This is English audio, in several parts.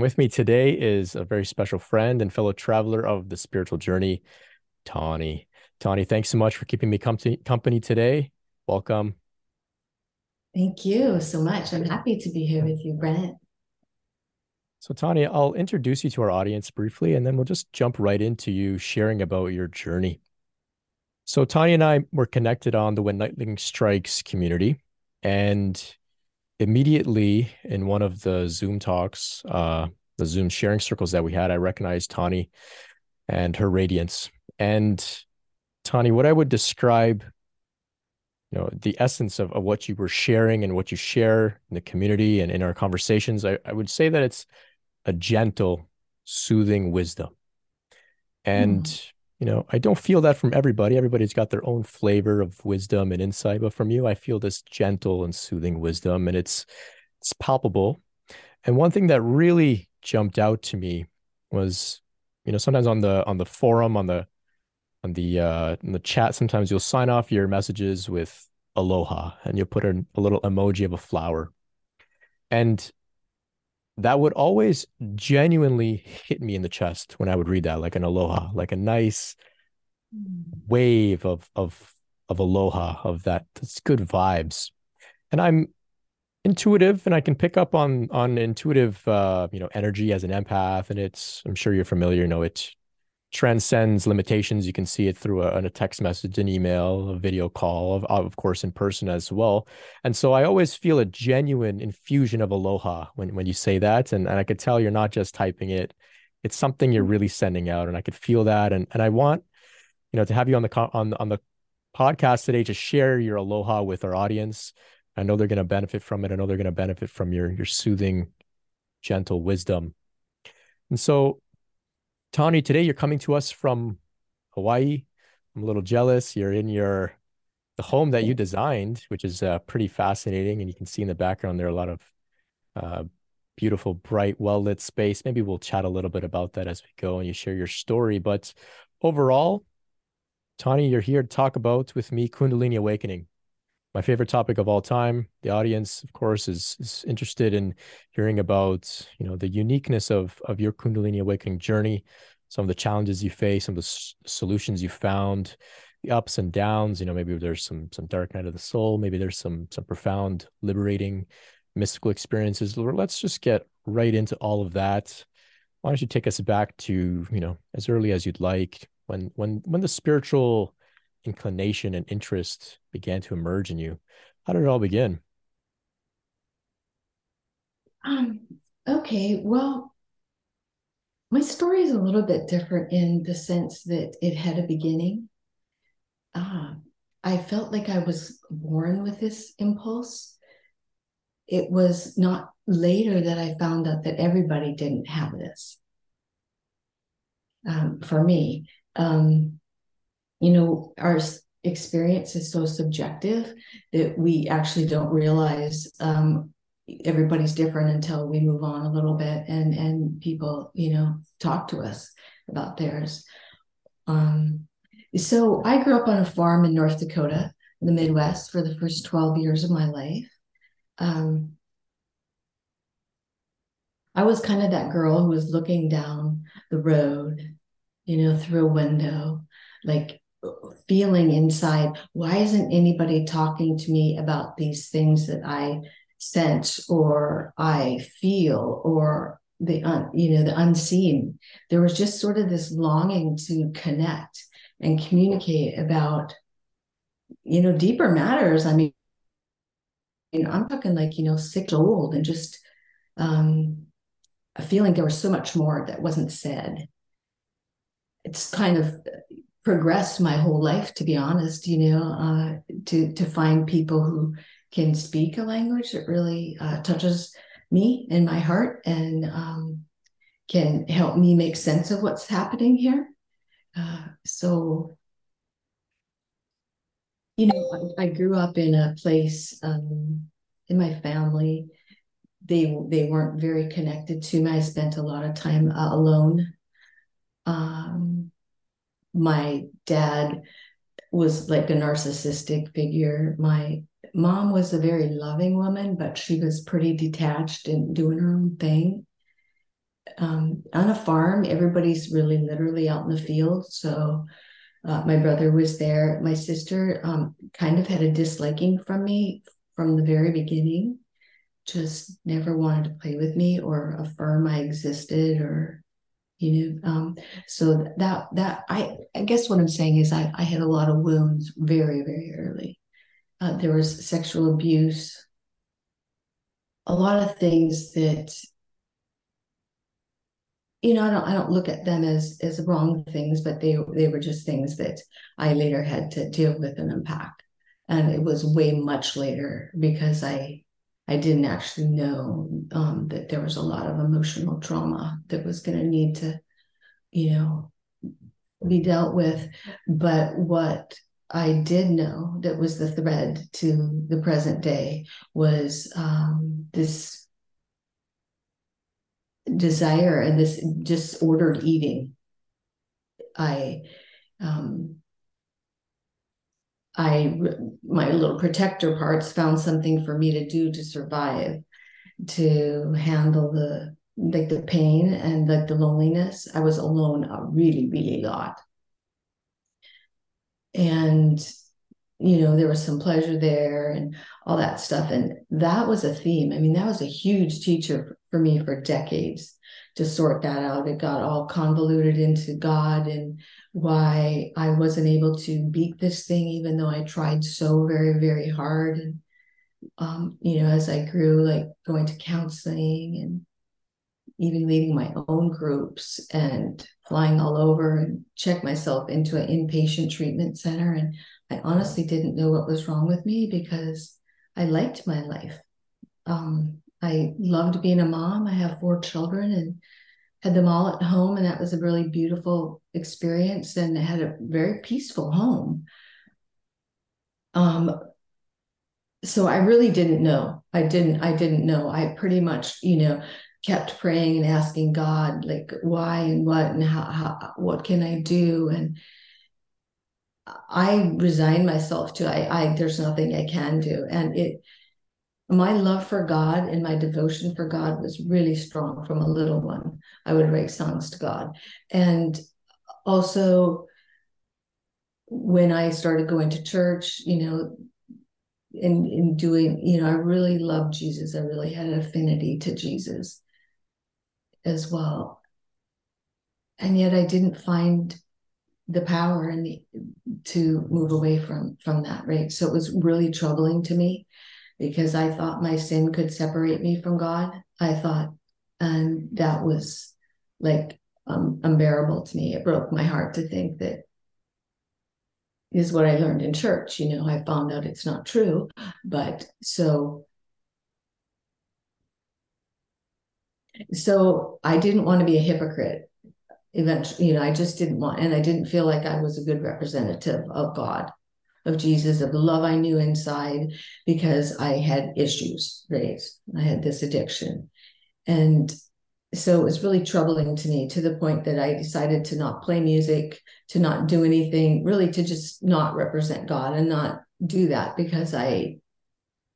With me today is a very special friend and fellow traveler of the spiritual journey, Tawni. Tawni, thanks so much for keeping me company company today. Welcome. Thank you so much. I'm happy to be here with you, Brent. So, Tawni, I'll introduce you to our audience briefly, and then we'll just jump right into you sharing about your journey. So, Tawni and I were connected on the When Lightning Strikes community, and immediately in one of the Zoom talks, uh, the Zoom sharing circles that we had, I recognized Tawni and her radiance. And Tawni, what I would describe, you know, the essence of, of what you were sharing and what you share in the community and in our conversations, I, I would say that it's a gentle, soothing wisdom. And mm you know, I don't feel that from everybody. Everybody's got their own flavor of wisdom and insight, but from you, I feel this gentle and soothing wisdom, and it's it's palpable. And one thing that really jumped out to me was, you know, sometimes on the on the forum, on the on the uh in the chat, sometimes you'll sign off your messages with aloha, and you'll put a, a little emoji of a flower. And that would always genuinely hit me in the chest when I would read that, like an aloha, like a nice mm. wave of of of aloha, of that. That's good vibes. And I'm intuitive and I can pick up on on intuitive uh, you know, energy as an empath. And it's I'm sure you're familiar, you know, it transcends limitations. You can see it through a, a text message, an email, a video call, of, of course, in person as well. And so I always feel a genuine infusion of aloha when, when you say that. And, and I could tell you're not just typing it, it's something you're really sending out. And I could feel that. And, and I want, you know, to have you on the, on, on the podcast today to share your aloha with our audience. I know they're going to benefit from it. I know they're going to benefit from your, your soothing, gentle wisdom. And so Tawni, today you're coming to us from Hawaii. I'm a little jealous. You're in your the home that you designed, which is uh, pretty fascinating, and you can see in the background there are a lot of uh, beautiful, bright, well lit space. Maybe we'll chat a little bit about that as we go and you share your story. But overall, Tawni, you're here to talk about with me Kundalini Awakening my favorite topic of all time. The audience, of course, is, is interested in hearing about you know the uniqueness of of your Kundalini awakening journey, some of the challenges you face, some of the s- solutions you found, the ups and downs. You know, maybe there's some some dark night of the soul. Maybe there's some some profound, liberating, mystical experiences. Let's just get right into all of that. Why don't you take us back to you know as early as you'd like when when when the spiritual inclination and interest began to emerge in you? How did it all begin? Um, okay, well, my story is a little bit different in the sense that it had a beginning. Uh, I felt like I was born with this impulse. It was not later that I found out that everybody didn't have this. Um, for me, um, you know, our experience is so subjective that we actually don't realize um, everybody's different until we move on a little bit and and people, you know, talk to us about theirs. Um, so I grew up on a farm in North Dakota, in the Midwest, for the first 12 years of my life. Um, I was kind of that girl who was looking down the road, you know, through a window, like feeling inside why isn't anybody talking to me about these things that i sense or i feel or the un, you know the unseen? There was just sort of this longing to connect and communicate about you know deeper matters. I mean i'm talking like you know six old and just um a feeling there was so much more that wasn't said. It's kind of progressed my whole life, to be honest, you know, uh, to, to find people who can speak a language that really uh, touches me and my heart and um, can help me make sense of what's happening here. Uh, so, you know, I, I, grew up in a place um, in my family. They they weren't very connected to me. I spent a lot of time uh, alone. Um, my dad was like a narcissistic figure. My mom was a very loving woman, but she was pretty detached and doing her own thing. um, on a farm, everybody's really literally out in the field. So uh, my brother was there. My sister um, kind of had a disliking from me from the very beginning, just never wanted to play with me or affirm I existed or you know um, so that that i i guess what i'm saying is i i had a lot of wounds very very early uh, there was sexual abuse a lot of things that you know, I don't I don't look at them as as wrong things, but they they were just things that I later had to deal with and unpack. And it was way much later because I I didn't actually know um, that there was a lot of emotional trauma that was going to need to, you know, be dealt with. But what I did know that was the thread to the present day was um, this desire and this disordered eating. I, um, I, my little protector parts found something for me to do to survive, to handle the like the pain and like the loneliness. I was alone a really, really lot. And you know, there was some pleasure there and all that stuff. And that was a theme. I mean, that was a huge teacher for me for decades to sort that out. It got all convoluted into God and why I wasn't able to beat this thing, even though I tried so very, very hard. And, um, you know, as I grew, like going to counseling and even leading my own groups and flying all over and check myself into an inpatient treatment center. And I honestly didn't know what was wrong with me because I liked my life. Um, I loved being a mom. I have four children and had them all at home, and that was a really beautiful experience. And had a very peaceful home. Um, so I really didn't know. I didn't. I didn't know. I pretty much, you know, kept praying and asking God, like, why and what and how, how what can I do and I resigned myself to I, I there's nothing I can do. And it my love for God and my devotion for God was really strong from a little one. I would write songs to God. And also when I started going to church, you know, in doing, you know, I really loved Jesus. I really had an affinity to Jesus as well. And yet I didn't find the power and to move away from from that right so it was really troubling to me because i thought my sin could separate me from god. I thought and that was like um, unbearable to me. It broke my heart to think that is what i learned in church. You know i found out it's not true but so so i didn't want to be a hypocrite. Eventually, you know, I just didn't want, and I didn't feel like I was a good representative of God, of Jesus, of the love I knew inside, because I had issues raised. I had this addiction. And so it was really troubling to me to the point that I decided to not play music, to not do anything, really to just not represent God and not do that because I,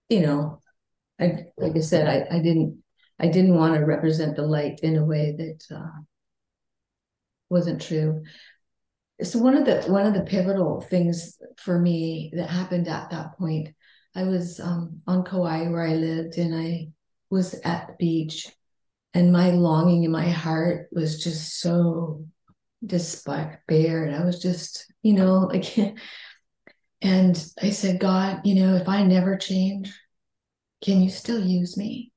you know, I like I said, I, I didn't I didn't want to represent the light in a way that uh, wasn't true. So one of the one of the pivotal things for me that happened at that point, I was um, on Kauai where I lived, and I was at the beach, and my longing in my heart was just so despaired. I was just, you know, like, and I said, God, you know, if I never change, can you still use me?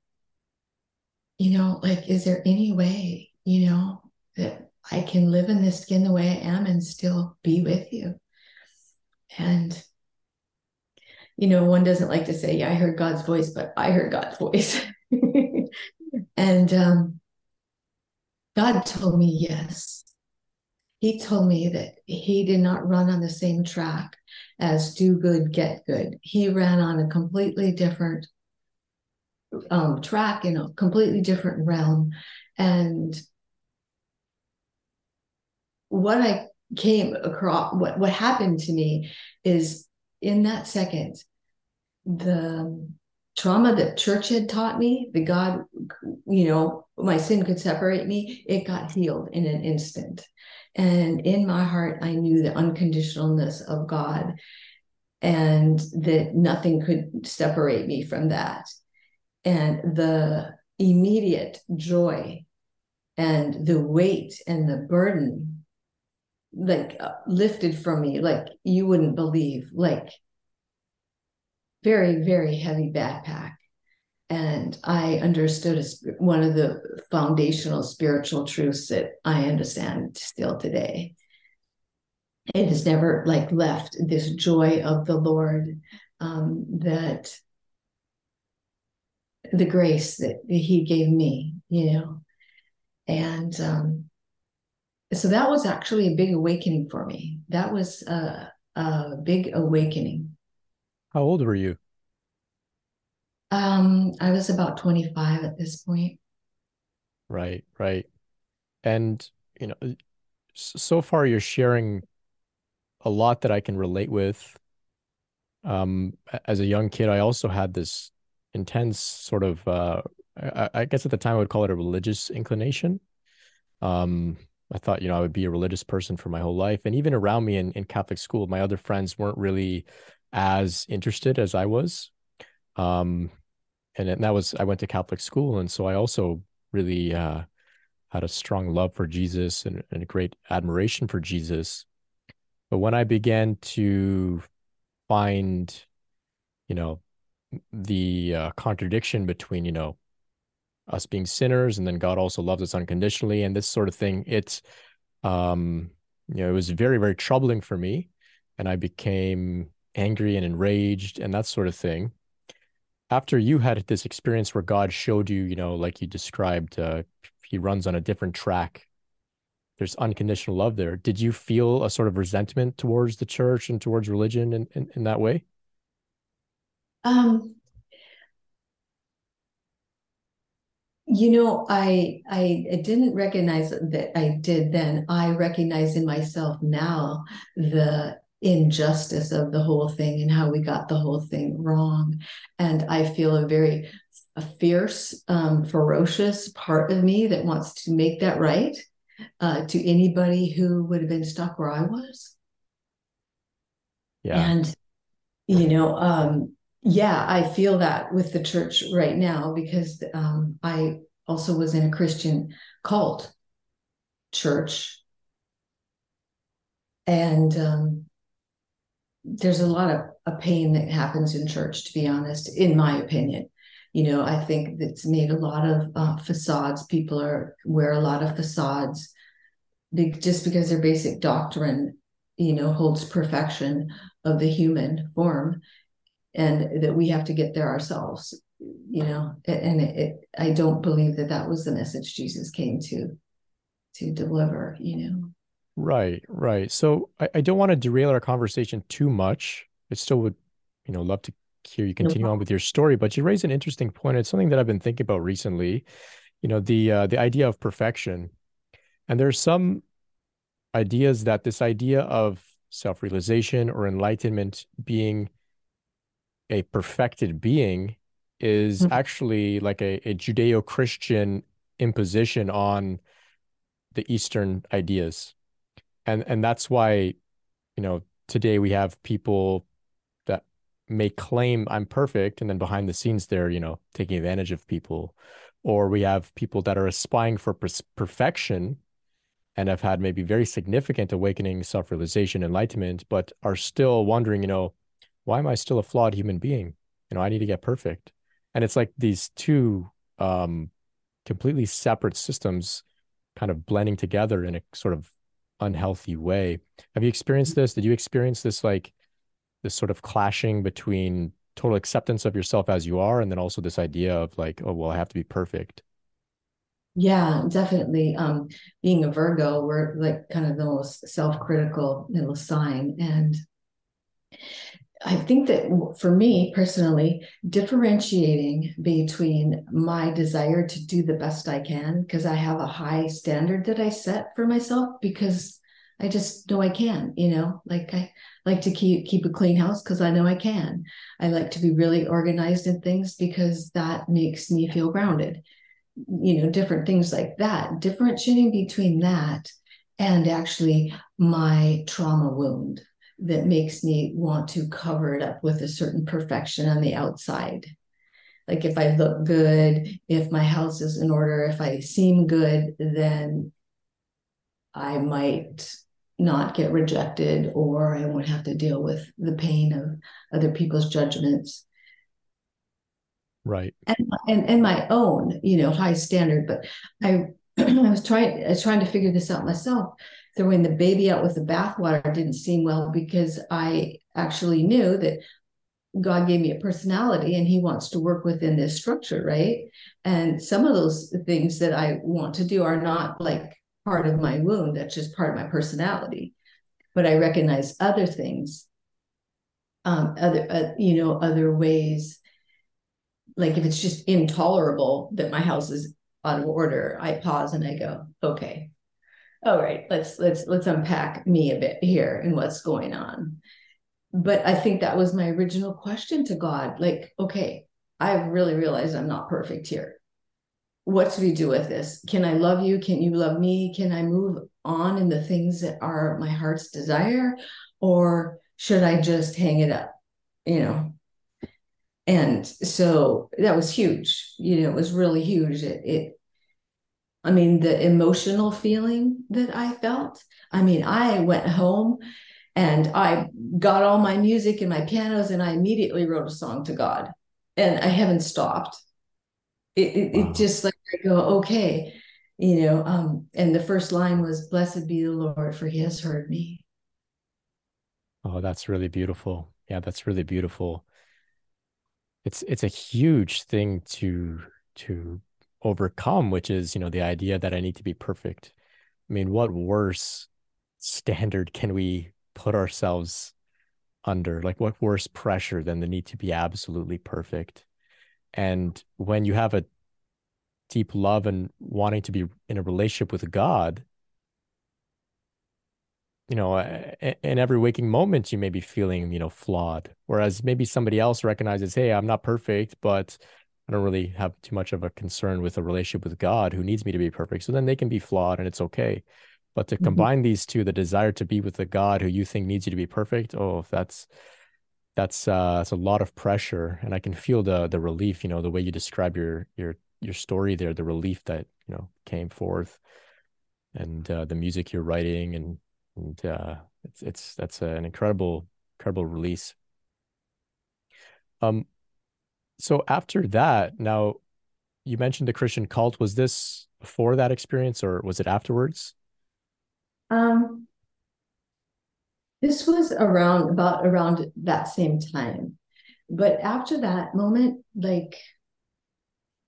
You know, like, is there any way, you know, that I can live in this skin the way I am and still be with you. And, you know, one doesn't like to say, yeah, I heard God's voice, but I heard God's voice. and um, God told me yes. He told me that he did not run on the same track as do good, get good. He ran on a completely different um, track in a completely different realm. And what I came across, what, what happened to me is in that second, the trauma that church had taught me, the God, you know, my sin could separate me, it got healed in an instant. And in my heart, I knew the unconditionalness of God and that nothing could separate me from that. And the immediate joy and the weight and the burden like uh, lifted from me like you wouldn't believe like very very heavy backpack. And i understood one of the foundational spiritual truths that i understand still today. It has never like left this joy of the lord um, that the grace that he gave me you know? And um, so that was actually a big awakening for me. That was a, a big awakening. How old were you? Um, I was about 25 at this point. Right, right. And, you know, so far you're sharing a lot that I can relate with. Um, as a young kid, I also had this intense sort of, uh, I, I guess at the time I would call it a religious inclination. Um, I thought, you know, I would be a religious person for my whole life. And even around me in, in Catholic school, my other friends weren't really as interested as I was. Um, and, and that was, I went to Catholic school. And so I also really uh, had a strong love for Jesus and, and a great admiration for Jesus. But when I began to find, you know, the uh, contradiction between, you know, us being sinners and then God also loves us unconditionally and this sort of thing. It's um you know, it was very, very troubling for me. And I became angry and enraged and that sort of thing. After you had this experience where God showed you, you know, like you described, uh, he runs on a different track. There's unconditional love there. Did you feel a sort of resentment towards the church and towards religion in, in, in that way? Um, you know I, I i didn't recognize that i did then. I recognize in myself now the injustice of the whole thing and how we got the whole thing wrong. And i feel a very a fierce um, ferocious part of me that wants to make that right uh, to anybody who would have been stuck where i was. Yeah. And you know um, yeah, I feel that with the church right now because um, I also was in a Christian cult church. And um, there's a lot of a pain that happens in church, to be honest, in my opinion. You know, I think that's made a lot of uh, facades. People are wear a lot of facades just because their basic doctrine, you know, holds perfection of the human form and that we have to get there ourselves you know and it, it, i don't believe that that was the message jesus came to to deliver you know? Right right. So i, I don't want to derail our conversation too much. I still would you know love to hear you continue no on with your story but you raise an interesting point. It's something that i've been thinking about recently you know the uh, the idea of perfection. And there's some ideas that this idea of self-realization or enlightenment being a perfected being is mm-hmm. actually like a, a Judeo-Christian imposition on the Eastern ideas. And and that's why, you know, today we have people that may claim I'm perfect and then behind the scenes they're, you know, taking advantage of people. Or we have people that are aspiring for per- perfection and have had maybe very significant awakening, self-realization, enlightenment, but are still wondering, you know, why am I still a flawed human being? You know, I need to get perfect. And it's like these two um, completely separate systems kind of blending together in a sort of unhealthy way. Have you experienced this? Did you experience this like this sort of clashing between total acceptance of yourself as you are and then also this idea of like, oh, well, I have to be perfect? Yeah, definitely. Um, being a Virgo, we're like kind of the most self-critical little sign. And I think that for me personally, differentiating between my desire to do the best I can, because I have a high standard that I set for myself, because I just know I can, you know, like I like to keep keep a clean house because I know I can. I like to be really organized in things because that makes me feel grounded. You know, different things like that. Differentiating between that and actually my trauma wound that makes me want to cover it up with a certain perfection on the outside. Like if I look good, if my house is in order, if I seem good, then I might not get rejected or I won't have to deal with the pain of other people's judgments. Right. And, and, and my own, you know, high standard. But I I was trying I was trying to figure this out myself. Throwing the baby out with the bathwater didn't seem well because I actually knew that God gave me a personality and he wants to work within this structure, right? And some of those things that I want to do are not like part of my wound, that's just part of my personality. But I recognize other things, um, other, uh, you know, other ways. Like if it's just intolerable that my house is out of order, I pause and I go, okay, all right, let's let's let's unpack me a bit here and what's going on. But I think that was my original question to God. Like, okay, I really realized I'm not perfect here. What do we do with this? Can I love you? Can you love me? Can I move on in the things that are my heart's desire? Or should I just hang it up? You know, and so that was huge you know it was really huge it, it i mean the emotional feeling that i felt. I mean i went home and i got all my music and my pianos and i immediately wrote a song to god. And i haven't stopped. It, it, wow. it just like i go okay you know um and the first line was blessed be the lord for he has heard me. Oh that's really beautiful. Yeah that's really beautiful. It's it's a huge thing to to overcome which is you know the idea that i need to be perfect. I mean what worse standard can we put ourselves under? Like what worse pressure than the need to be absolutely perfect? And when you have a deep love and wanting to be in a relationship with god you know, in every waking moment, you may be feeling, you know, flawed. Whereas maybe somebody else recognizes, hey, I'm not perfect, but I don't really have too much of a concern with a relationship with God who needs me to be perfect. So then they can be flawed and it's okay. But to mm-hmm. combine these two, the desire to be with the God who you think needs you to be perfect, oh, that's that's uh that's a lot of pressure. And I can feel the the relief, you know, the way you describe your your your story there, the relief that, you know, came forth and uh, the music you're writing and and uh, it's it's that's an incredible incredible release. Um, so after that, now you mentioned the Christian cult. Was this before that experience, or was it afterwards? Um, this was around about around that same time, but after that moment, like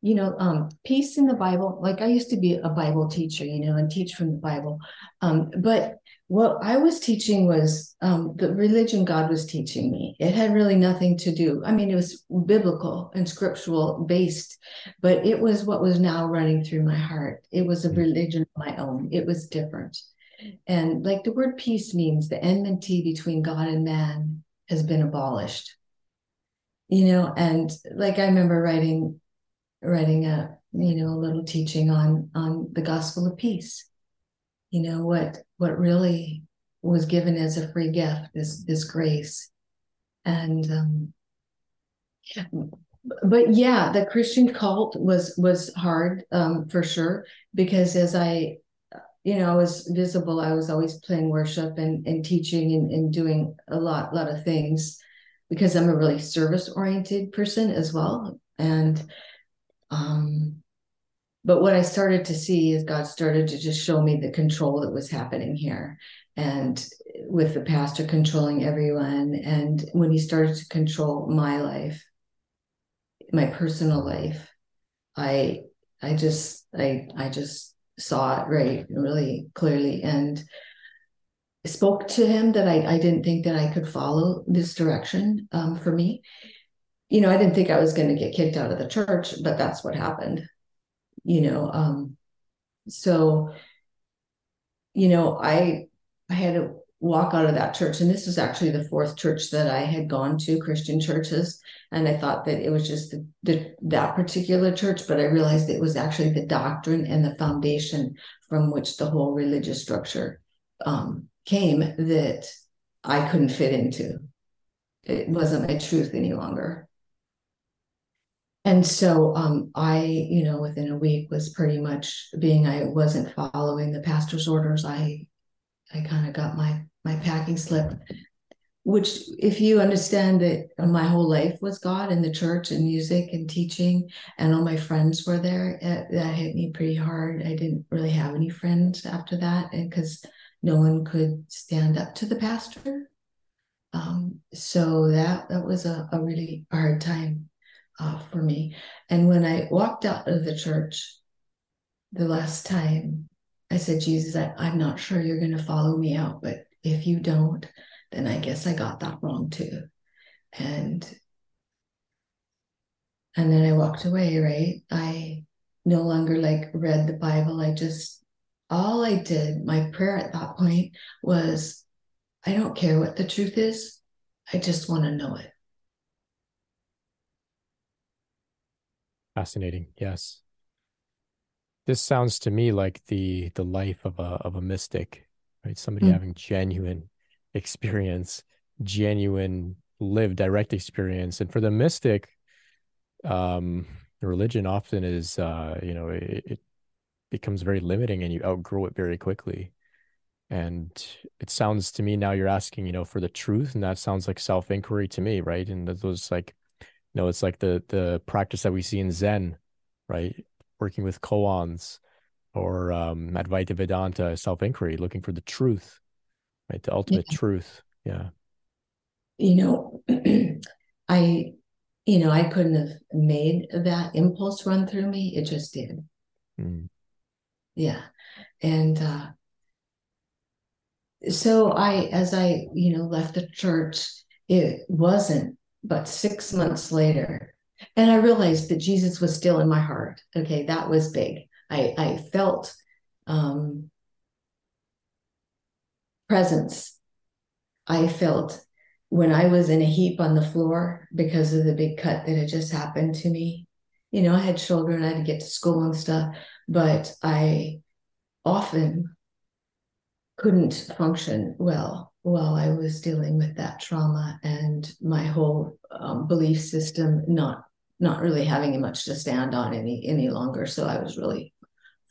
you know, um, peace in the Bible. Like I used to be a Bible teacher, you know, and teach from the Bible. Um, but what I was teaching was um, the religion God was teaching me. It had really nothing to do. I mean, it was biblical and scriptural based, but it was what was now running through my heart. It was a mm. religion of my own. It was different. And like the word peace means the enmity between God and man has been abolished. You know, and like I remember writing writing a you know a little teaching on on the gospel of peace you know what what really was given as a free gift this this grace. And um but yeah the christian cult was was hard um for sure because as i you know i was visible i was always playing worship and and teaching and, and doing a lot lot of things because i'm a really service oriented person as well. And um, but what I started to see is God started to just show me the control that was happening here. And with the pastor controlling everyone, and when he started to control my life, my personal life, I I just I I just saw it right really clearly and spoke to him that I, I didn't think that I could follow this direction um, for me you know, I didn't think I was going to get kicked out of the church, but that's what happened. You know, um, so you know, I I had to walk out of that church. And this was actually the fourth church that I had gone to, Christian churches. And I thought that it was just the, the, that particular church, but I realized it was actually the doctrine and the foundation from which the whole religious structure um, came that I couldn't fit into. It wasn't my truth any longer. And so um, I, you know, within a week was pretty much being I wasn't following the pastor's orders. I I kind of got my my packing slip, which if you understand that my whole life was God and the church and music and teaching, and all my friends were there, it, that hit me pretty hard. I didn't really have any friends after that, and because no one could stand up to the pastor. Um, so that that was a, a really hard time uh, for me. And when I walked out of the church the last time, I said, Jesus, I, I'm not sure you're going to follow me out, but if you don't, then I guess I got that wrong too. And and then I walked away, right? I no longer like read the Bible. I just all I did, my prayer at that point was I don't care what the truth is. I just want to know it. Fascinating. Yes. This sounds to me like the the life of a of a mystic, right? Somebody mm. having genuine experience, genuine lived direct experience. And for the mystic, um, religion often is uh, you know, it, it becomes very limiting and you outgrow it very quickly. And it sounds to me now you're asking, you know, for the truth, and that sounds like self-inquiry to me, right? And those like know, it's like the the practice that we see in Zen, right? Working with koans or um, Advaita Vedanta, self inquiry, looking for the truth, right? The ultimate yeah. truth. Yeah. You know, I, you know, I couldn't have made that impulse run through me. It just did. Mm. Yeah. And uh, so I, as I, you know, left the church, it wasn't but six months later, and I realized that Jesus was still in my heart. Okay, that was big. I, I felt um, presence. I felt when I was in a heap on the floor because of the big cut that had just happened to me. You know, I had children, I had to get to school and stuff, but I often couldn't function well while I was dealing with that trauma and my whole um, belief system not not really having much to stand on any any longer. So I was really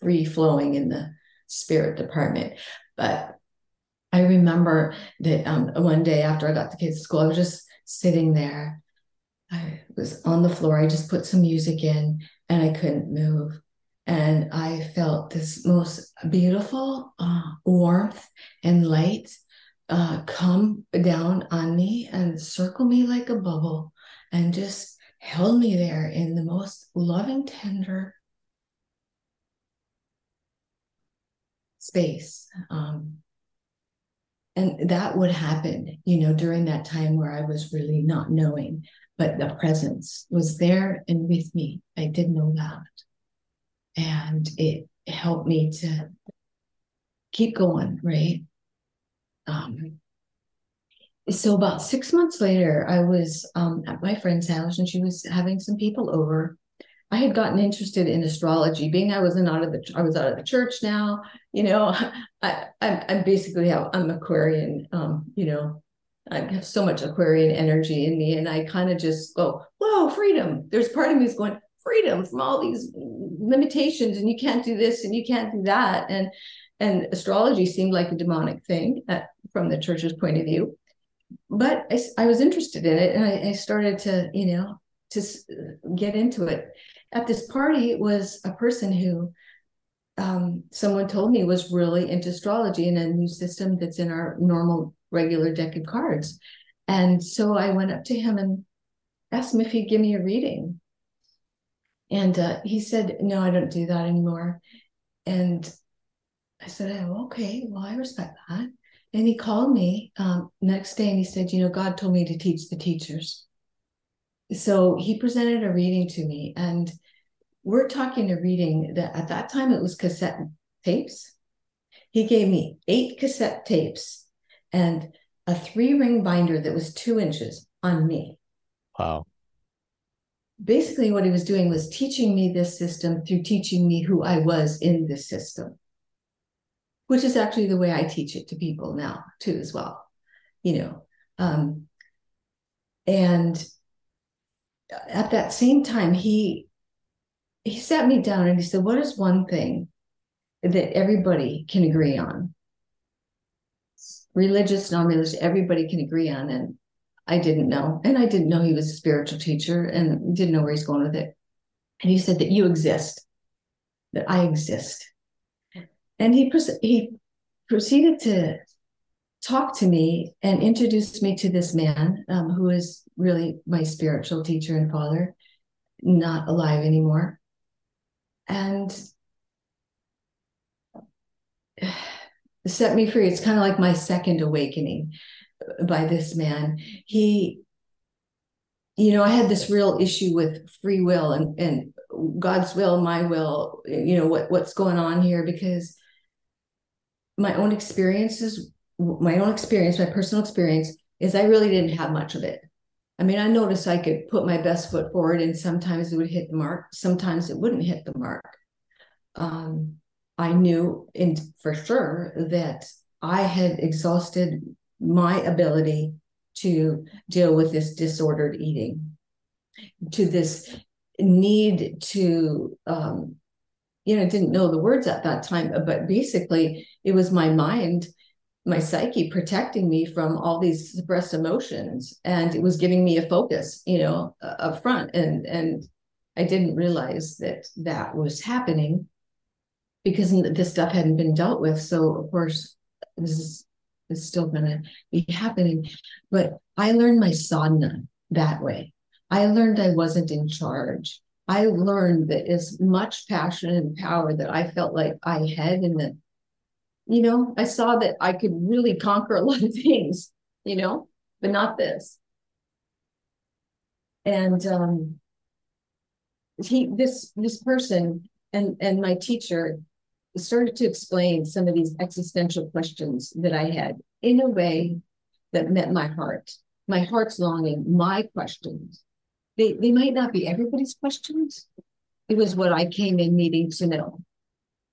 free flowing in the spirit department. But I remember that um, one day after I got the kids to school, I was just sitting there. I was on the floor. I just put some music in and I couldn't move. And I felt this most beautiful uh, warmth and light uh, come down on me and circle me like a bubble and just held me there in the most loving, tender space. Um, and that would happen, you know, during that time where I was really not knowing, but the presence was there and with me. I did know that. And it helped me to keep going, right? Um, so about six months later, I was um, at my friend's house and she was having some people over. I had gotten interested in astrology, being I wasn't out of the I was out of the church now. You know, I I, I basically have I'm Aquarian. Um, you know, I have so much Aquarian energy in me, and I kind of just go, whoa, freedom. There's part of me is going freedom from all these limitations, and you can't do this and you can't do that, and and astrology seemed like a demonic thing at, from the church's point of view. But I, I was interested in it and I, I, started to you know to get into it. At this party was a person who um, someone told me was really into astrology and a new system that's in our normal regular deck of cards. And so i went up to him and asked him if he'd give me a reading. And uh, he said no i don't do that anymore. And I said, oh, okay, well, I respect that. And he called me um, next day and he said, you know, God told me to teach the teachers. So he presented a reading to me, and we're talking a reading that at that time it was cassette tapes. he gave me eight cassette tapes and a three ring binder that was two inches on me. Wow. Basically, what he was doing was teaching me this system through teaching me who I was in this system, which is actually the way I teach it to people now, too, as well. You know, um, and at that same time, he he sat me down and he said, "What is one thing that everybody can agree on. Religious, non religious, everybody can agree on. And I didn't know. And I didn't know he was a spiritual teacher and didn't know where he's going with it. And he said that you exist, that I exist. And he, he proceeded to talk to me and introduce me to this man um, who is really my spiritual teacher and father, not alive anymore. And set me free. It's kind of like my second awakening by this man. He, you know, I had this real issue with free will and, and God's will, my will, you know, what, what's going on here because my own experiences, my own experience, my personal experience is I really didn't have much of it. I mean, I noticed I could put my best foot forward and sometimes it would hit the mark, sometimes it wouldn't hit the mark. Um, I knew in for sure that I had exhausted my ability to deal with this disordered eating, to this need to, um, you know, didn't know the words at that time, uh, but basically it was my mind, my psyche protecting me from all these suppressed emotions, and it was giving me a focus, you know, up front, and and I didn't realize that that was happening because this stuff hadn't been dealt with. So of course, this is, is still going to be happening. But I learned my sadhana that way. I learned I wasn't in charge. I learned that as much passion and power that I felt like I had in the, you know, I saw that I could really conquer a lot of things, you know, but not this. And um, he, this, this person and and my teacher started to explain some of these existential questions that I had in a way that met my heart, my heart's longing, my questions. They, they might not be everybody's questions. It was what I came in needing to know.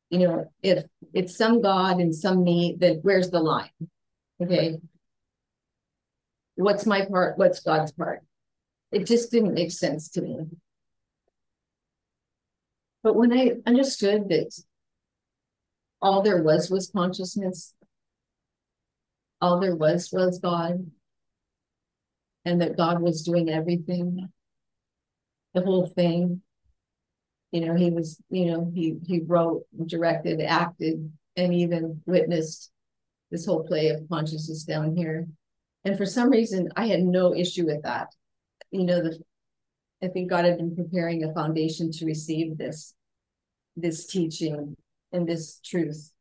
You know, if it's some God and some me, then where's the line? Okay. What's my part? What's God's part? It just didn't make sense to me. But when I understood that all there was was consciousness. All there was was God. And that God was doing everything, the whole thing. You know, he was, you know, he he wrote, directed, acted, and even witnessed this whole play of consciousness down here. And for some reason, I had no issue with that. You know, the I think God had been preparing a foundation to receive this, this teaching and this truth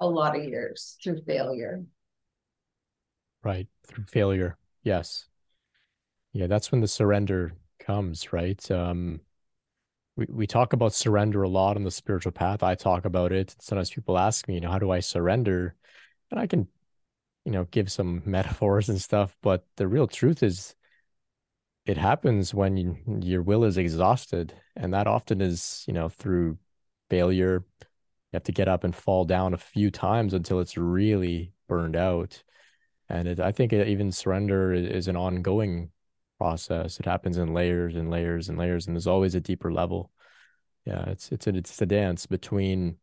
a lot of years through failure. Right. Through failure. Yes. Yeah, that's when the surrender comes, right? Um we, we talk about surrender a lot on the spiritual path. I talk about it. Sometimes people ask me, you know, how do I surrender? And I can, you know, give some metaphors and stuff, but the real truth is it happens when you, your will is exhausted. And that often is, you know, through failure. You have to get up and fall down a few times until it's really burned out. And it, I think it, even surrender is an ongoing process. It happens in layers and layers and layers, and there's always a deeper level. Yeah, it's it's a, it's a dance between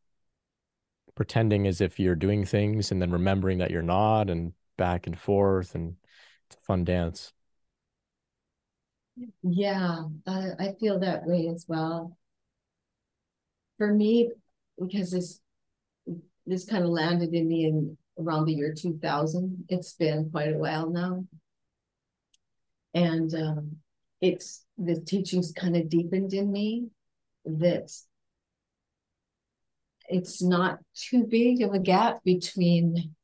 pretending as if you're doing things and then remembering that you're not, and back and forth, and it's a fun dance. Yeah, I, I feel that way as well for me, because this this kind of landed in me in around the year 2000. It's been quite a while now. And um, it's the teachings kind of deepened in me that it's not too big of a gap between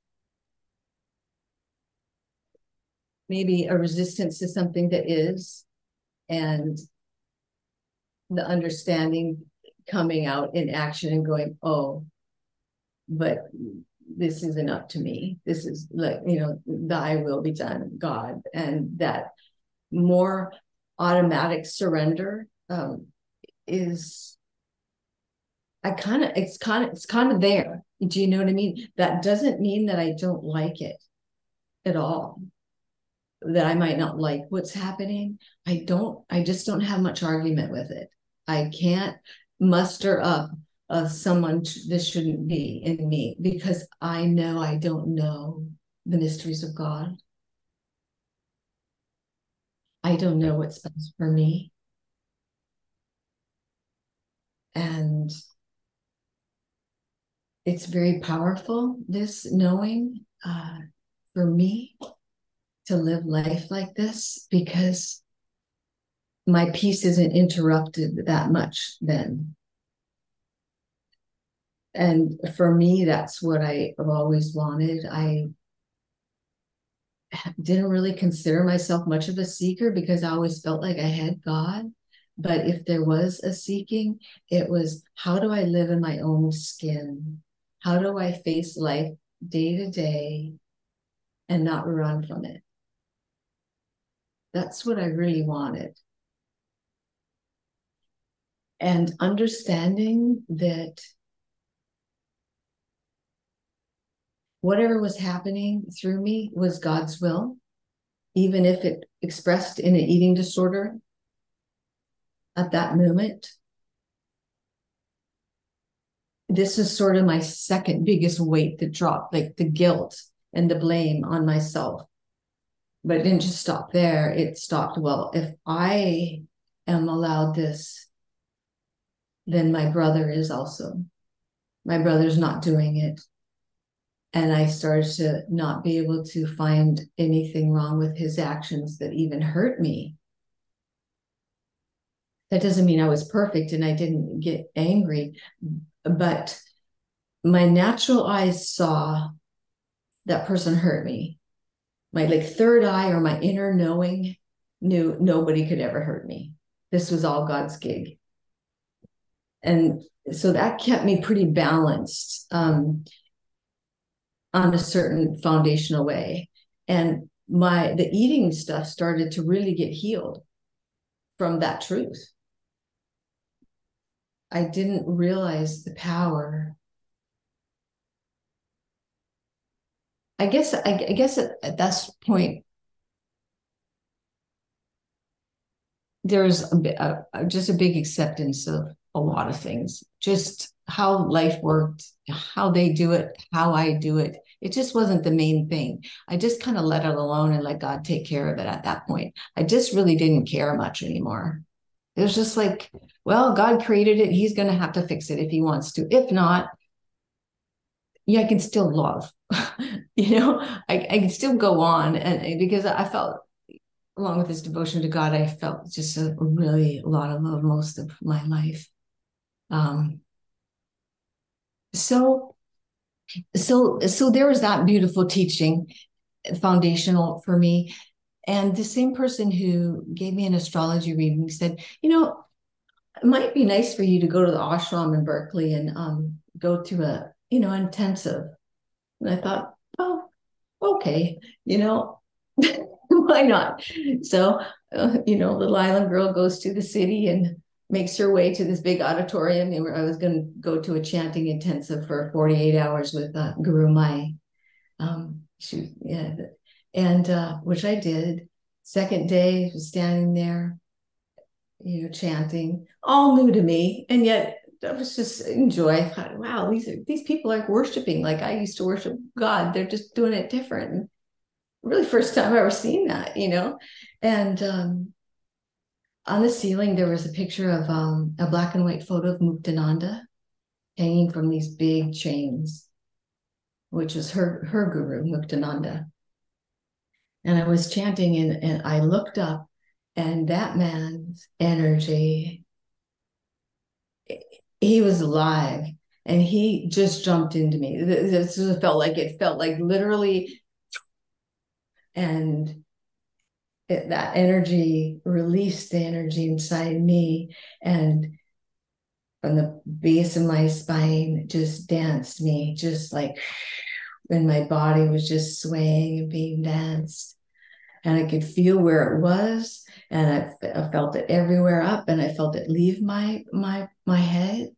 maybe a resistance to something that is and the understanding coming out in action and going, oh, but this isn't up to me. This is like, you know, thy will be done, God. And that more automatic surrender um, is I kind of it's kind of it's kind of there. Do you know what I mean? That doesn't mean that I don't like it at all. That I might not like what's happening. I don't, I just don't have much argument with it. I can't muster up of someone this shouldn't be in me because I know I don't know the mysteries of God. I don't know what's best for me. And it's very powerful, this knowing uh, for me to live life like this because my peace isn't interrupted that much then. And for me that's what i have always wanted. I didn't really consider myself much of a seeker because i always felt like i had god. But if there was a seeking it was how do i live in my own skin? How do i face life day to day and not run from it? That's what i really wanted. And understanding that whatever was happening through me was God's will, even if it expressed in an eating disorder at that moment. This is sort of my second biggest weight that dropped, like the guilt and the blame on myself. But it didn't just stop there. It stopped, well, if I am allowed this, then my brother is also. My brother's not doing it and I started to not be able to find anything wrong with his actions that even hurt me. That doesn't mean I was perfect and I didn't get angry, but my natural eyes saw that person hurt me. My like third eye or my inner knowing knew nobody could ever hurt me. This was all God's gig. And so that kept me pretty balanced. Um, on a certain foundational way. And my the eating stuff started to really get healed from that truth. I didn't realize the power. I guess I, I guess at, at that point there's a, a, just a big acceptance of a lot of things, just how life worked, how they do it, how I do it, it just wasn't the main thing. I just kind of let it alone and let God take care of it at that point. I just really didn't care much anymore. It was just like, well, God created it. He's going to have to fix it if he wants to. If not, yeah, I can still love. you know, I, I can still go on. And because I felt, along with this devotion to God, I felt just a really a lot of love most of my life. Um, so so so there was that beautiful teaching foundational for me. And the same person who gave me an astrology reading said you know it might be nice for you to go to the ashram in berkeley and um, go to a you know intensive. And i thought oh okay you know why not? So uh, you know little island girl goes to the city and makes her way to this big auditorium. I was going to go to a chanting intensive for 48 hours with uh, Gurumayi. Um, she, yeah, and uh, which I did. Second day, was standing there, you know, chanting, all new to me, and yet I was just enjoy. I thought, wow, these are these people are worshiping like I used to worship God. They're just doing it different. really, first time I ever seen that, you know, and um, on the ceiling there was a picture of um, a black and white photo of Muktananda hanging from these big chains, which is her her guru Muktananda. And I was chanting and, and I looked up and that man's energy, he was alive and he just jumped into me. This felt like it felt like literally and it, that energy released the energy inside me and from the base of my spine just danced me, just like, and my body was just swaying and being danced. And I could feel where it was, and I, I felt it everywhere up, and I felt it leave my my my head.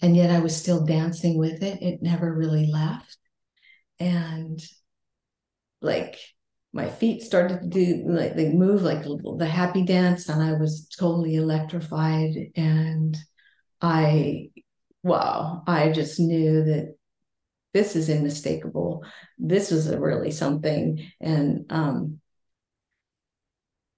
And yet I was still dancing with it. It never really left. And like my feet started to do like they move like the happy dance and i was totally electrified. And i wow i just knew that this is unmistakable. This was really something. And um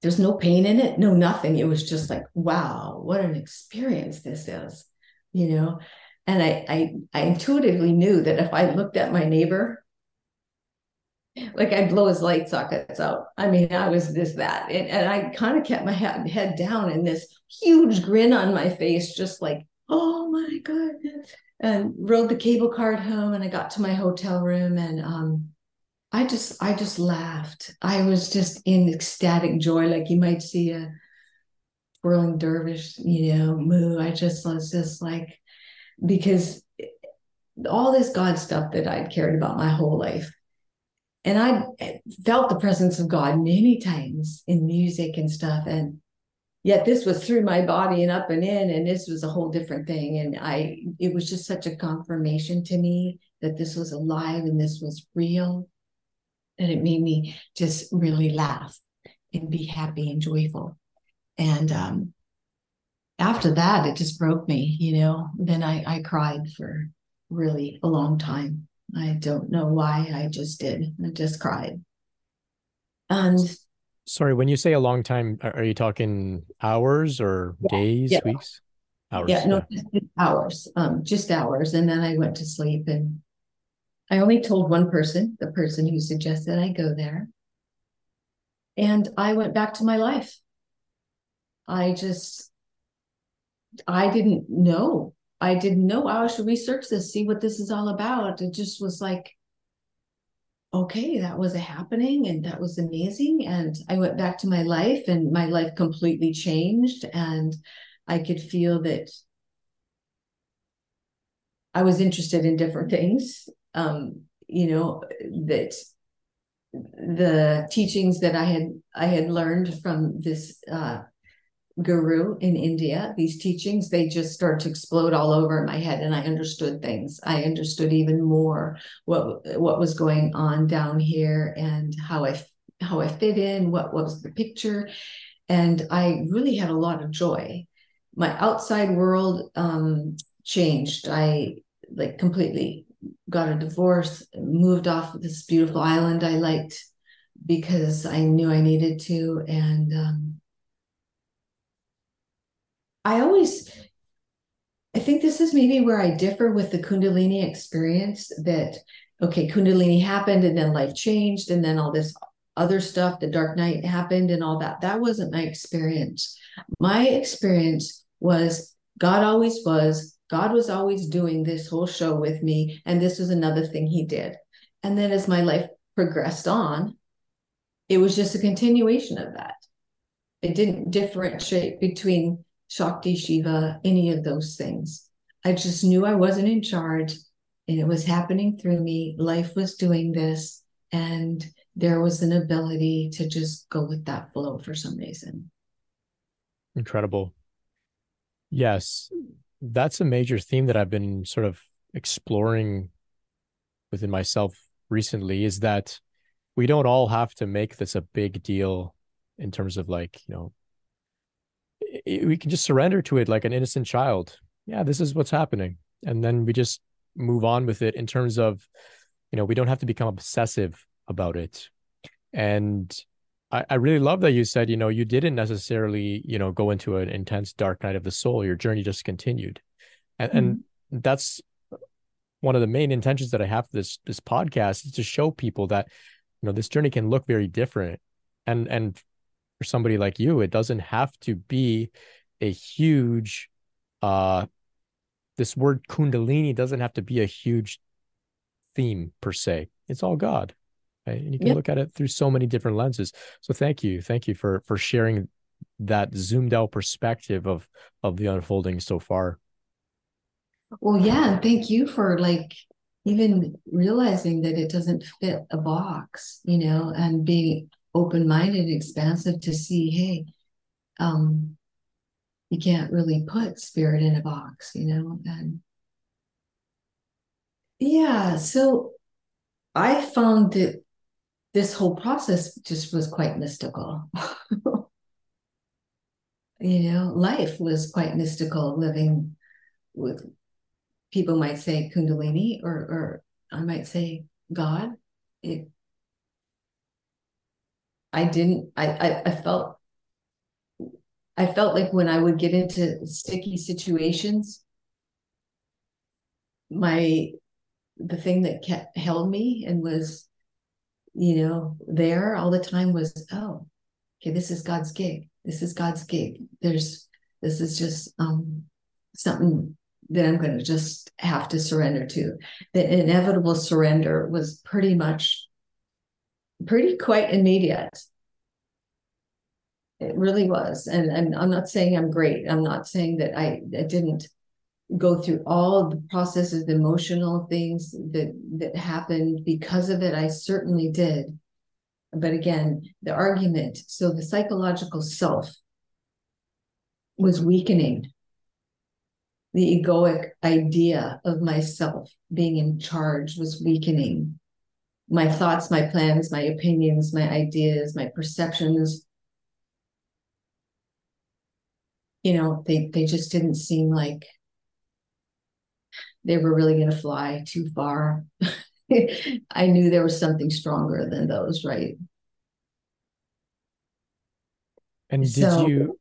there's no pain in it no nothing. It was just like wow what an experience this is you know? And I, I i intuitively knew that if i looked at my neighbor like I'd blow his light sockets out. I mean, I was this, that. And, and I kind of kept my head, head down and this huge grin on my face, just like, oh my goodness. And rode the cable card home and I got to my hotel room and um I just I just laughed. I was just in ecstatic joy, like you might see a whirling dervish, you know, moo. I just was just like because all this God stuff that I'd cared about my whole life and I felt the presence of God many times in music and stuff. And yet this was through my body and up and in, and this was a whole different thing. And I, it was just such a confirmation to me that this was alive and this was real. And it made me just really laugh and be happy and joyful. And um, after that, it just broke me, you know. Then I, I cried for really a long time. I don't know why. I just did. I just cried. And sorry, when you say a long time, are you talking hours or yeah, days, yeah. weeks? Hours. Yeah, no, yeah. hours. Um, just hours. And then I went to sleep and I only told one person, the person who suggested I go there. And I went back to my life. I just I didn't know I didn't know I should research this, see what this is all about. It just was like, okay, that was a happening and that was amazing. And I went back to my life and my life completely changed. And I could feel that I was interested in different things. Um, you know, that the teachings that I had I had learned from this uh, guru in India, these teachings, they just start to explode all over my head and I understood things. I understood even more what what was going on down here and how I how I fit in, what, what was the picture. And I really had a lot of joy. My outside world um, changed. I like completely got a divorce, moved off of this beautiful island I liked because I knew I needed to. And um, I always, I think this is maybe where I differ with the Kundalini experience that, okay, Kundalini happened and then life changed and then all this other stuff, the dark night happened and all that. That wasn't my experience. My experience was God always was, God was always doing this whole show with me. And this was another thing he did. And then as my life progressed on, it was just a continuation of that. It didn't differentiate between Shakti, Shiva, any of those things. I just knew I wasn't in charge and it was happening through me. Life was doing this, and there was an ability to just go with that flow for some reason. Incredible. Yes, that's a major theme that I've been sort of exploring within myself recently is that we don't all have to make this a big deal in terms of like, you know, we can just surrender to it like an innocent child. Yeah, this is what's happening. And then we just move on with it in terms of, you know, we don't have to become obsessive about it. And I, I really love that you said, you know, you didn't necessarily, you know, go into an intense dark night of the soul. Your journey just continued. And, mm-hmm. and that's one of the main intentions that I have for this this podcast is to show people that, you know, this journey can look very different. And and for somebody like you it doesn't have to be a huge uh this word kundalini doesn't have to be a huge theme per se it's all god right? and you can yep. look at it through so many different lenses so thank you thank you for for sharing that zoomed out perspective of of the unfolding so far. Well, yeah, and thank you for like even realizing that it doesn't fit a box, you know, and being open-minded, expansive to see, hey, um, you can't really put spirit in a box, you know, and yeah, so I found that this whole process just was quite mystical. you know, life was quite mystical, living with people might say Kundalini, or or I might say God. It I didn't I, I, I felt I felt like when I would get into sticky situations, my the thing that kept held me and was, you know, there all the time was, oh, okay, this is God's gig. This is God's gig. There's this is just um something that I'm going to just have to surrender to. The inevitable surrender was pretty much pretty quite immediate. It really was. And, and I'm not saying I'm great. I'm not saying that I, I didn't go through all the processes, the emotional things that that happened because of it. I certainly did. But again, the argument, so the psychological self was weakening. The egoic idea of myself being in charge was weakening. My thoughts, my plans, my opinions, my ideas, my perceptions, you know, they, they just didn't seem like they were really going to fly too far. I knew there was something stronger than those, right? And did so, you?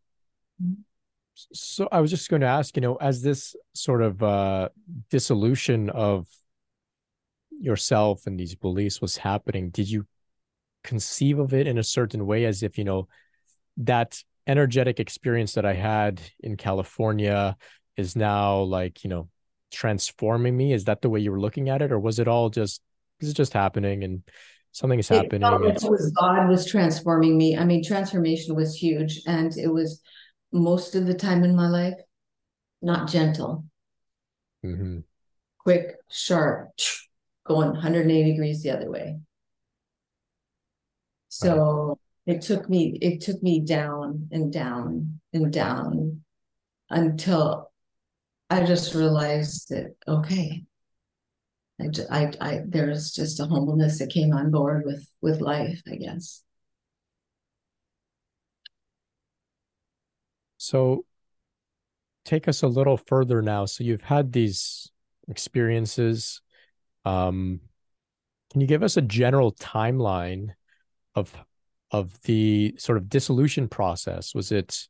So I was just going to ask, you know, as this sort of uh, dissolution of yourself and these beliefs was happening, did you conceive of it in a certain way, as if you know that energetic experience that I had in California is now like you know transforming me? Is that the way you were looking at it, or was it all just this is just happening and something is happening? It, it was God was transforming me. I mean, transformation was huge, and it was most of the time in my life not gentle, mm-hmm. quick, sharp, going 180 degrees the other way. So it took me it took me down and down and down until I just realized that okay, I, I, I there's just a humbleness that came on board with with life, I guess. So, take us a little further now. So you've had these experiences. Um, can you give us a general timeline of of the sort of dissolution process? Was it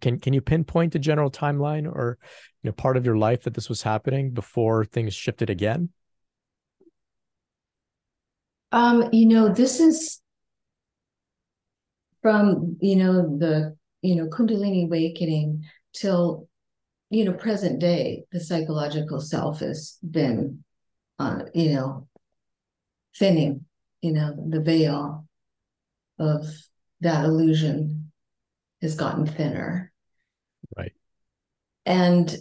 can can you pinpoint a general timeline or you know part of your life that this was happening before things shifted again um you know this is from you know the you know kundalini awakening till you know present day the psychological self has been uh, you know thinning you know the veil of that illusion has gotten thinner. Right. And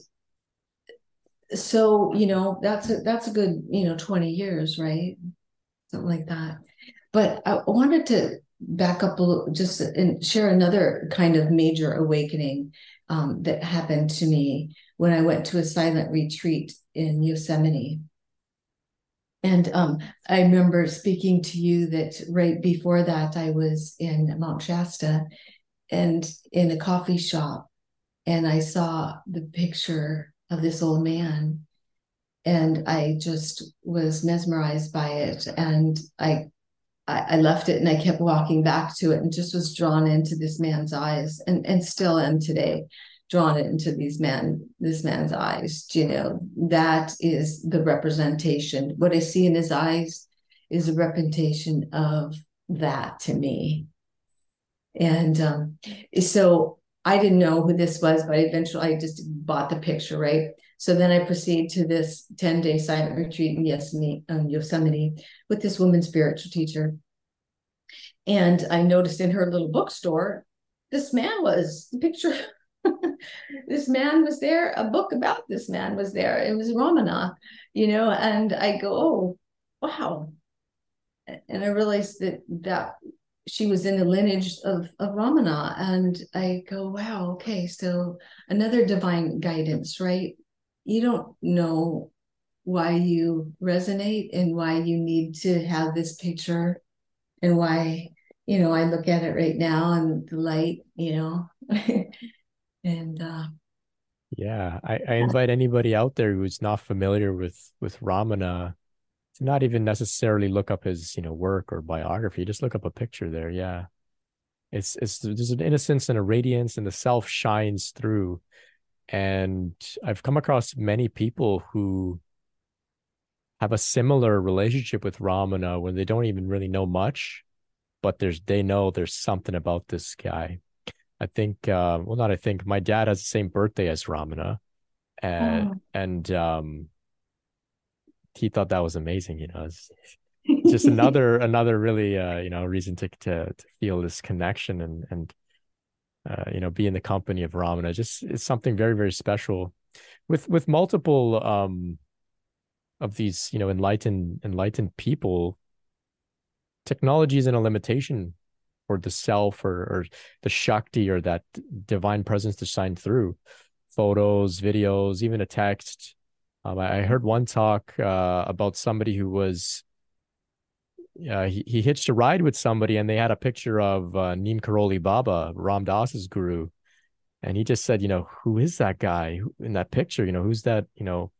so, you know, that's a that's a good, you know, 20 years, right? Something like that. But I wanted to back up a little just and share another kind of major awakening um, that happened to me when I went to a silent retreat in Yosemite. And um, I remember speaking to you that right before that, I was in Mount Shasta and in a coffee shop and I saw the picture of this old man. And I just was mesmerized by it and I I, left it and I kept walking back to it and just was drawn into this man's eyes and, and still am today drawn into these man this man's eyes you know that is the representation what I see in his eyes is a representation of that to me and um, so I didn't know who this was, but eventually I just bought the picture, right? So then I proceed to this 10 day silent retreat in Yosemite, um, Yosemite with this woman spiritual teacher. And I noticed in her little bookstore, this man was. The picture, this man was there. A book about this man was there. It was Ramana, you know. And I go, oh, wow. And I realized that that she was in the lineage of, of Ramana. And I go, wow, okay, so another divine guidance, right? You don't know why you resonate and why you need to have this picture and why, you know, I look at it right now and the light, you know. and uh yeah, I, I invite anybody out there who's not familiar with with Ramana to not even necessarily look up his you know work or biography just look up a picture there yeah. It's it's there's an innocence and a radiance and the self shines through. And i've come across many people who have a similar relationship with ramana when they don't even really know much but there's they know there's something about this guy i think uh, well not i think my dad has the same birthday as ramana and oh. and um he thought that was amazing. You know, just another another really uh, you know reason to to to feel this connection and and uh, you know be in the company of Ramana. Just it's something very very special with with multiple um of these you know enlightened enlightened people. Technology isn't a limitation for the self or, or the shakti or that divine presence to shine through photos videos even a text um, I heard one talk uh, about somebody who was uh, he, he hitched a ride with somebody and they had a picture of uh, Neem Karoli Baba, Ram Dass's guru. And he just said, you know, who is that guy in that picture? You know, who's that, you know,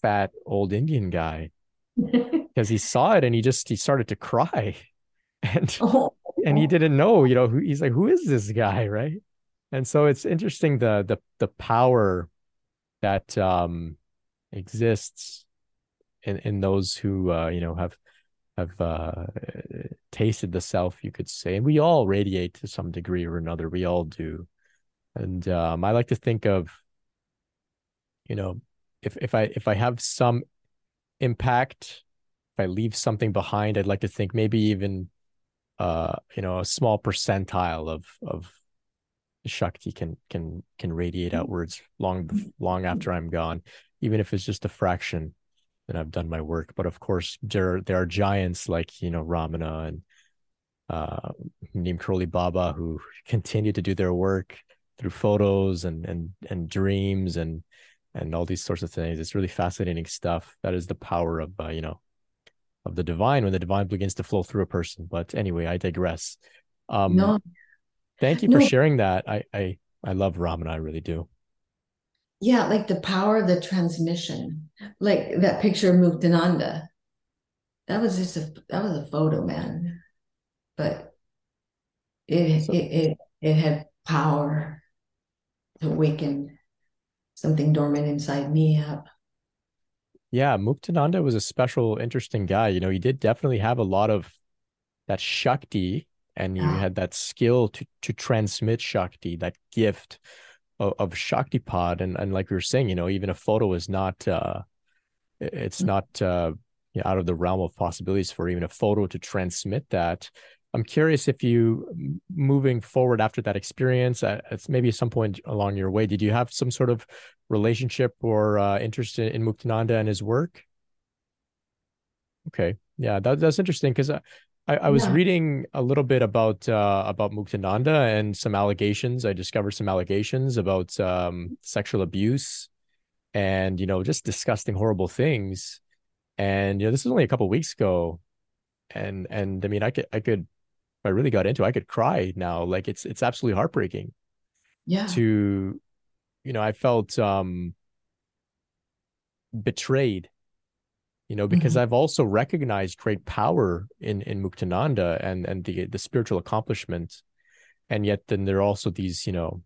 fat old Indian guy? Because he saw it and he just he started to cry. And oh. And he didn't know, you know, who he's like, who is this guy? Right. And so it's interesting the the the power that um exists in in those who uh, you know have have uh, tasted the self, you could say, and we all radiate to some degree or another. We all do, and um, I like to think of, you know, if if I if I have some impact, if I leave something behind, I'd like to think maybe even, uh, you know, a small percentile of of Shakti can can can radiate outwards long long after I'm gone even if it's just a fraction, then I've done my work. But of course, there there are giants like you know Ramana and uh, Neem Karoli Baba who continue to do their work through photos and and and dreams and and all these sorts of things. It's really fascinating stuff. That is the power of uh, you know of the divine when the divine begins to flow through a person. But anyway, I digress. Um, no. Thank you no. for sharing that. I I I love Ramana. I really do yeah, like the power of the transmission, like that picture of Muktananda. That was just a that was a photo, man. But it so, it, it it had power to awaken something dormant inside me up. Yeah, Muktananda was a special, interesting guy. You know, he did definitely have a lot of that Shakti and you had that skill to to transmit Shakti, that gift of, of Shaktipat. And, and like we were saying, you know, even a photo is not, uh, it's mm-hmm. not uh, you know, out of the realm of possibilities for even a photo to transmit that. I'm curious if you, moving forward after that experience, uh, it's maybe some point along your way, did you have some sort of relationship or uh, interest in, in Muktananda and his work? Okay, yeah, that, that's interesting because I, I was yeah. reading a little bit about uh, about Muktananda and some allegations. I discovered some allegations about um, sexual abuse and you know just disgusting, horrible things. And you know this was only a couple weeks ago, and and I mean I could I could I really got into I could cry now. Like it's it's absolutely heartbreaking. Yeah. To you know I felt um betrayed you know because mm-hmm. i've also recognized great power in in muktananda and and the the spiritual accomplishment and yet then there are also these you know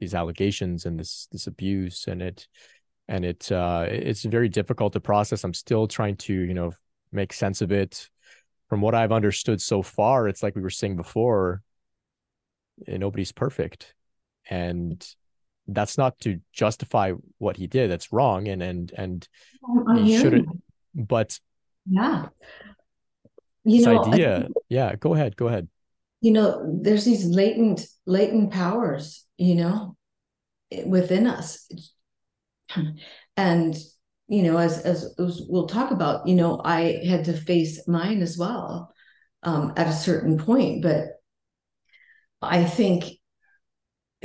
these allegations and this this abuse and it and it uh it's very difficult to process i'm still trying to you know make sense of it from what i've understood so far it's like we were saying before eh, nobody's perfect. And that's not to justify what he did that's wrong and and and he shouldn't but yeah. You know idea I, yeah go ahead go ahead. You know, there's these latent, latent powers, you know, within us. And, you know, as, as, we'll talk about, you know, I had to face mine as well um, at a certain point, but I think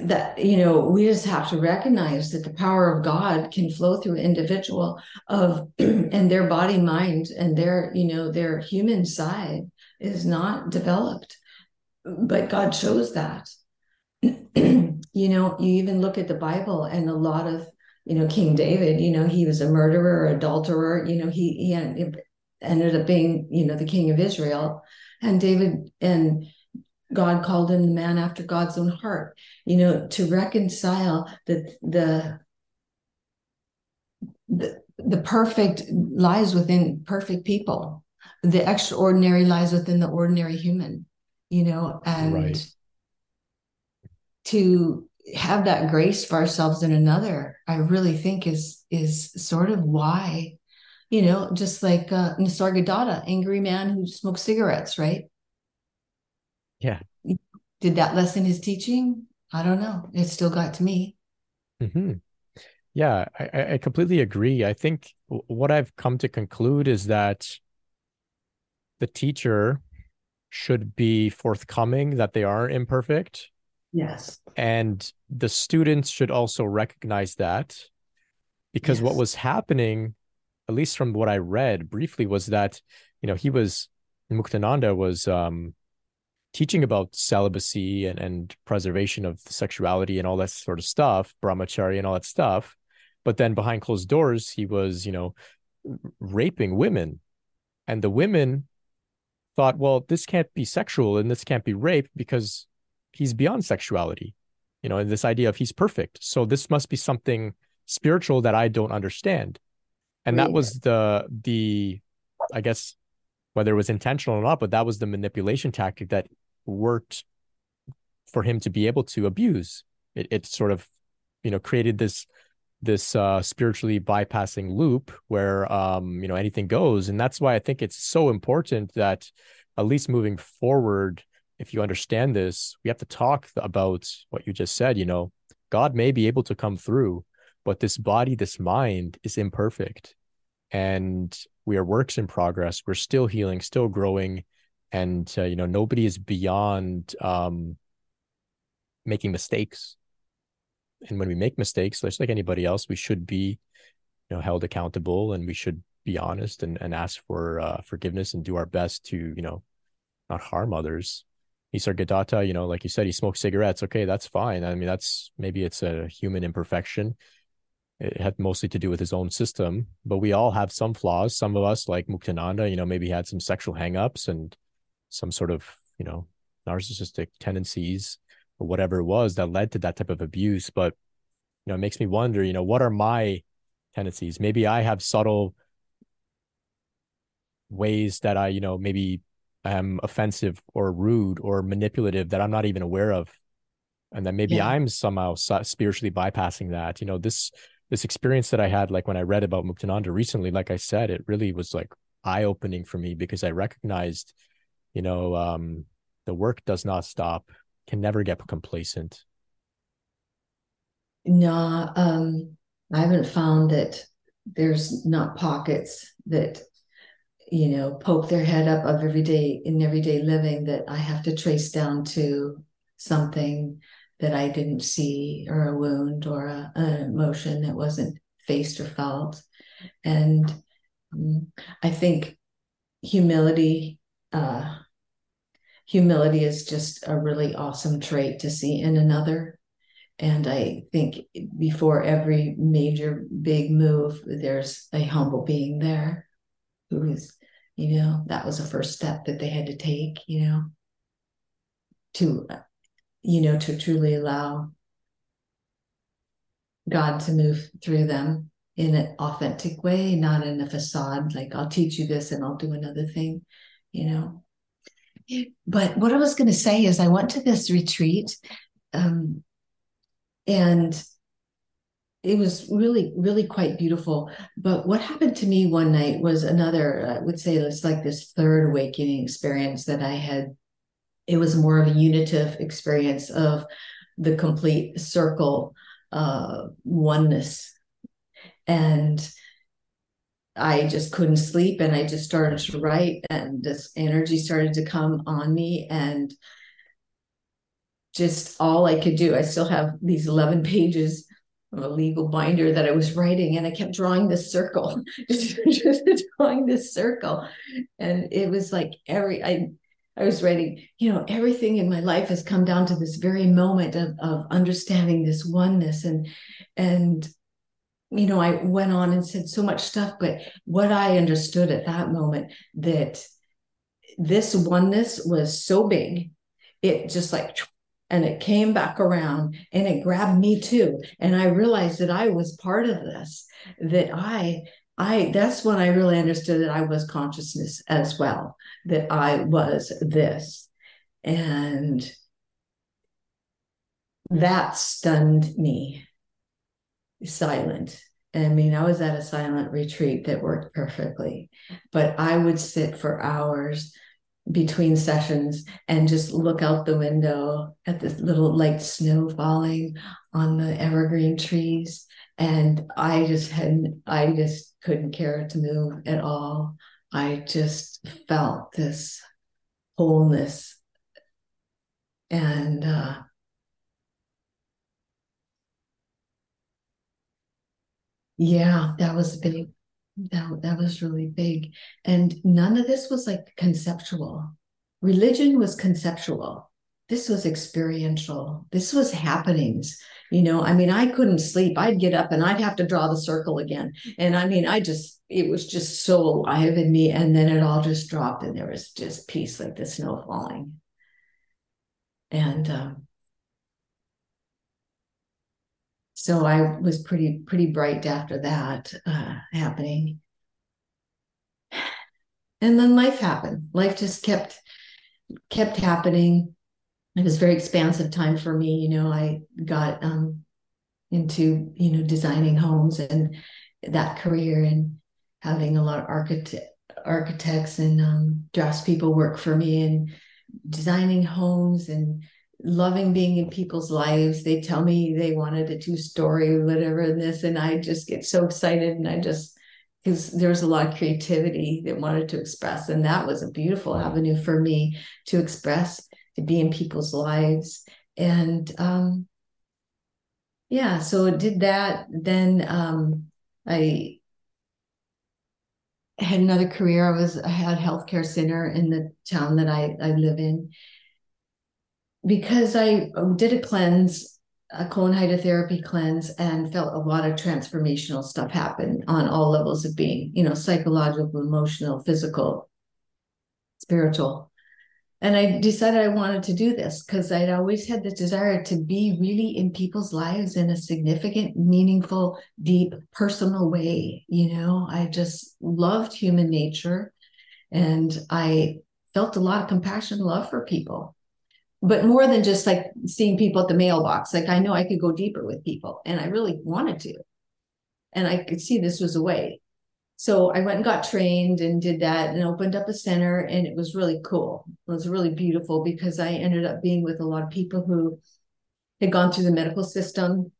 that you know we just have to recognize that the power of god can flow through individual of and their body mind and their you know their human side is not developed. But god shows that. You know you even look at the bible and a lot of you know king david you know he was a murderer adulterer you know he he ended up being you know the king of israel and david and God called him the man after God's own heart. You know, to reconcile the the the, the perfect lies within perfect people. The extraordinary lies within the ordinary human, you know, and right. to have that grace for ourselves in another, I really think is is sort of why, you know, just like uh, Nisargadatta, angry man who smokes cigarettes, right? Yeah. Did that lessen his teaching? I don't know. It still got to me. Mm-hmm. Yeah, I, I completely agree. I think what I've come to conclude is that the teacher should be forthcoming that they are imperfect. Yes. And the students should also recognize that because yes. what was happening, at least from what I read briefly, was that, you know, he was, Muktananda was um, teaching about celibacy and, and preservation of sexuality and all that sort of stuff, brahmacharya and all that stuff. But then behind closed doors, he was, you know, raping women. And the women thought, well, this can't be sexual and this can't be rape because he's beyond sexuality, you know, and this idea of he's perfect. So this must be something spiritual that I don't understand. And that was the the I guess whether it was intentional or not, but that was the manipulation tactic that worked for him to be able to abuse. It, it sort of, you know, created this this uh, spiritually bypassing loop where um, you know anything goes, and that's why I think it's so important that at least moving forward, if you understand this, we have to talk about what you just said. You know, God may be able to come through, but this body, this mind is imperfect, and we are works in progress. We're still healing, still growing, and uh, you know nobody is beyond um, making mistakes. And when we make mistakes, just like anybody else, we should be you know held accountable, and we should be honest and, and ask for uh, forgiveness and do our best to you know not harm others. Nisargadatta, you know, like you said, he smoked cigarettes. Okay, that's fine. I mean, that's maybe it's a human imperfection it had mostly to do with his own system, but we all have some flaws. Some of us, like Muktananda, you know, maybe had some sexual hangups and some sort of, you know, narcissistic tendencies or whatever it was that led to that type of abuse. But, you know, it makes me wonder, you know, what are my tendencies? Maybe I have subtle ways that I, you know, maybe am offensive or rude or manipulative that I'm not even aware of. And that maybe yeah. I'm somehow spiritually bypassing that. You know, this this experience that I had, like when I read about Muktananda recently, like I said, it really was like eye opening for me because I recognized, you know, um, the work does not stop, can never get complacent. No, um, I haven't found that there's not pockets that you know poke their head up of everyday in everyday living that I have to trace down to something that I didn't see, or a wound, or a, an emotion that wasn't faced or felt. And um, I think humility, uh, humility is just a really awesome trait to see in another. And I think before every major big move, there's a humble being there who is, you know, that was the first step that they had to take, you know, to you know, to truly allow God to move through them in an authentic way, not in a facade, like I'll teach you this and I'll do another thing, you know. But what I was going to say is, I went to this retreat um, and it was really, really quite beautiful. But what happened to me one night was another, I would say it's like this third awakening experience that I had it was more of a unitive experience of the complete circle uh, oneness. And I just couldn't sleep and I just started to write and this energy started to come on me and just all I could do. I still have these 11 pages a legal binder that I was writing and I kept drawing this circle, just, just drawing this circle. And it was like every, I I was writing, you know, everything in my life has come down to this very moment of, of understanding this oneness. And, and, you know, I went on and said so much stuff, but what I understood at that moment that this oneness was so big, it just like, and it came back around and it grabbed me too. And I realized that I was part of this, that I I that's when I really understood that I was consciousness as well, that I was this. And that stunned me silent. I mean, I was at a silent retreat that worked perfectly, but I would sit for hours between sessions and just look out the window at this little light snow falling on the evergreen trees. And i just had i just couldn't care to move at all. I just felt this wholeness. And uh yeah that was big that, that was really big. And none of this was like conceptual. Religion was conceptual. This was experiential. This was happenings. You know i mean i couldn't sleep. I'd get up and i'd have to draw the circle again. And i mean i just it was just so alive in me. And then it all just dropped and there was just peace like the snow falling. And um, so i was pretty pretty bright after that uh, happening. And then life happened. Life just kept kept happening. It was very expansive time for me. You know, I got um, into you know designing homes and that career and having a lot of architect architects and um, draftspeople work for me and designing homes and loving being in people's lives. They tell me they wanted a two story, whatever, and this, and I just get so excited and I just because there's a lot of creativity that wanted to express, and that was a beautiful avenue for me to express to be in people's lives. And um, yeah, so did that. Then um, I had another career. I was I had a healthcare center in the town that I, I live in. Because I did a cleanse, a colon hydrotherapy cleanse, and felt a lot of transformational stuff happen on all levels of being, you know, psychological, emotional, physical, spiritual and I decided I wanted to do this because I'd always had the desire to be really in people's lives in a significant, meaningful, deep, personal way. You know, I just loved human nature and I felt a lot of compassion, love for people. But more than just like seeing people at the mailbox, like I know I could go deeper with people and I really wanted to. And I could see this was a way. So I went and got trained and did that and opened up a center and it was really cool. It was really beautiful because I ended up being with a lot of people who had gone through the medical system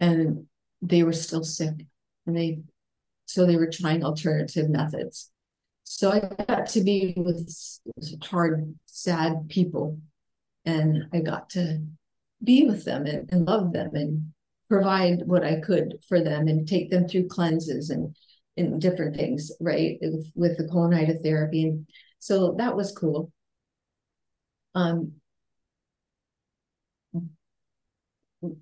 and they were still sick and they so they were trying alternative methods. So I got to be with hard, sad people and I got to be with them and, and love them and provide what I could for them and take them through cleanses and, and different things, right? With, with the colon hydrotherapy. And so that was cool. Um,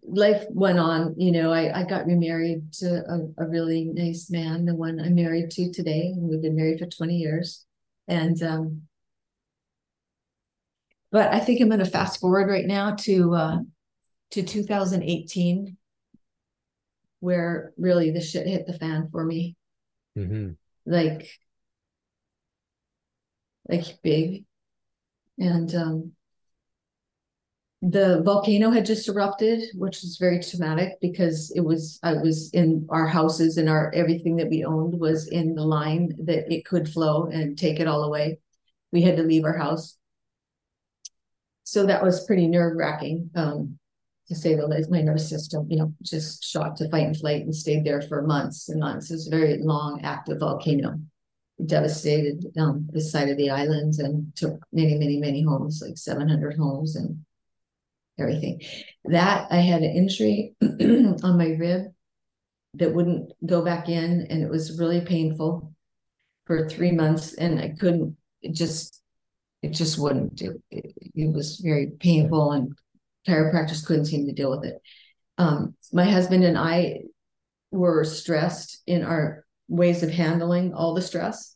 life went on, you know, I, I got remarried to a, a really nice man, the one I'm married to today. And we've been married for 20 years. And um, but I think I'm going to fast forward right now to uh, to 2018 where really the shit hit the fan for me. Mm-hmm. Like, like big. And um, the volcano had just erupted, which was very traumatic because it was I was in our houses and our everything that we owned was in the line that it could flow and take it all away. we had to leave our house. So that was pretty nerve wracking, um, to say the least. My nervous system, you know, just shot to fight and flight and stayed there for months and months. It was a very long, active volcano. Devastated um, this side of the islands and took many, many, many homes, like 700 homes and everything. That I had an injury on my rib that wouldn't go back in, and it was really painful for three months, and I couldn't. It just, it just wouldn't do. It, it was very painful, and chiropractors couldn't seem to deal with it. Um, my husband and I were stressed in our ways of handling all the stress.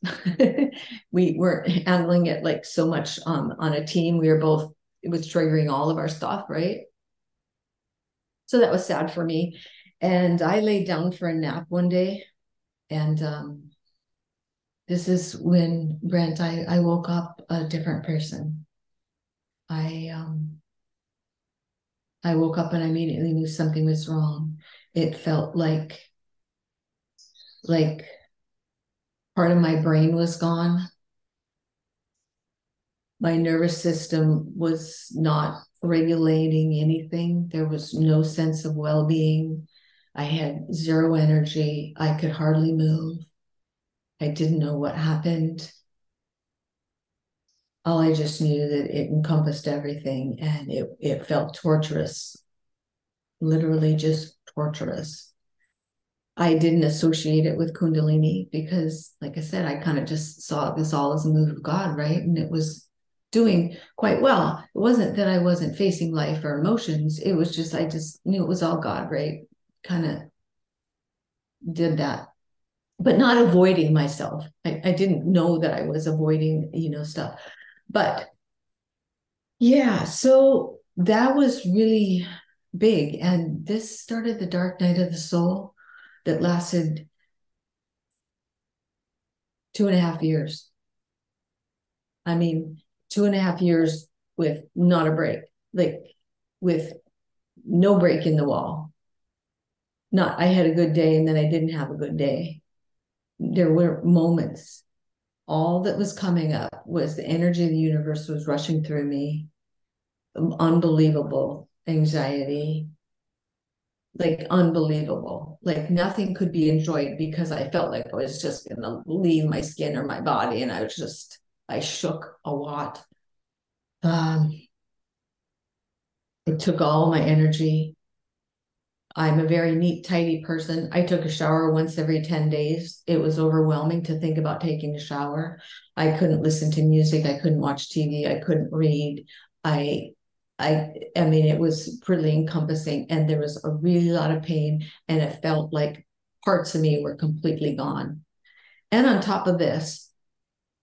we weren't handling it like so much um, on a team. We were both, it was triggering all of our stuff, right? So that was sad for me. And I laid down for a nap one day. And um, this is when, Brent, I, I woke up a different person. I um, I woke up and I immediately knew something was wrong. It felt like like part of my brain was gone. My nervous system was not regulating anything. There was no sense of well being. I had zero energy. I could hardly move. I didn't know what happened. All I just knew that it encompassed everything and it, it felt torturous, literally just torturous. I didn't associate it with Kundalini because, like I said, I kind of just saw this all as a move of God, right? And it was doing quite well. It wasn't that I wasn't facing life or emotions. It was just, I just knew it was all God, right? Kind of did that, but not avoiding myself. I, I didn't know that I was avoiding, you know, stuff. But yeah, so that was really big. And this started the dark night of the soul that lasted two and a half years. I mean, two and a half years with not a break, like with no break in the wall. Not, I had a good day and then I didn't have a good day. There were moments. All that was coming up was the energy of the universe was rushing through me. Unbelievable anxiety, like unbelievable. Like nothing could be enjoyed because I felt like I was just gonna leave my skin or my body, and I was just I shook a lot. Um, it took all my energy. I'm a very neat, tidy person. I took a shower once every 10 days. It was overwhelming to think about taking a shower. I couldn't listen to music. I couldn't watch TV. I couldn't read. I I I mean it was pretty encompassing and there was a really lot of pain and it felt like parts of me were completely gone. And on top of this,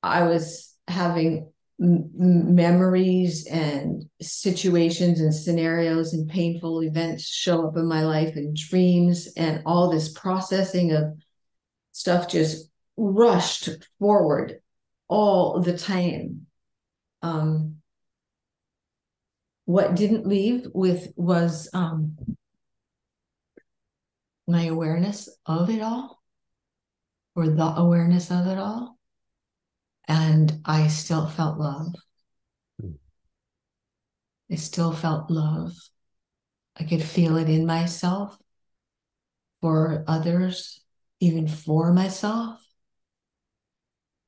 I was having m- memories and situations and scenarios and painful events show up in my life and dreams and all this processing of stuff just rushed forward all the time. Um, what didn't leave with was um, my awareness of it all or the awareness of it all and i still felt love mm. i still felt love i could feel it in myself for others even for myself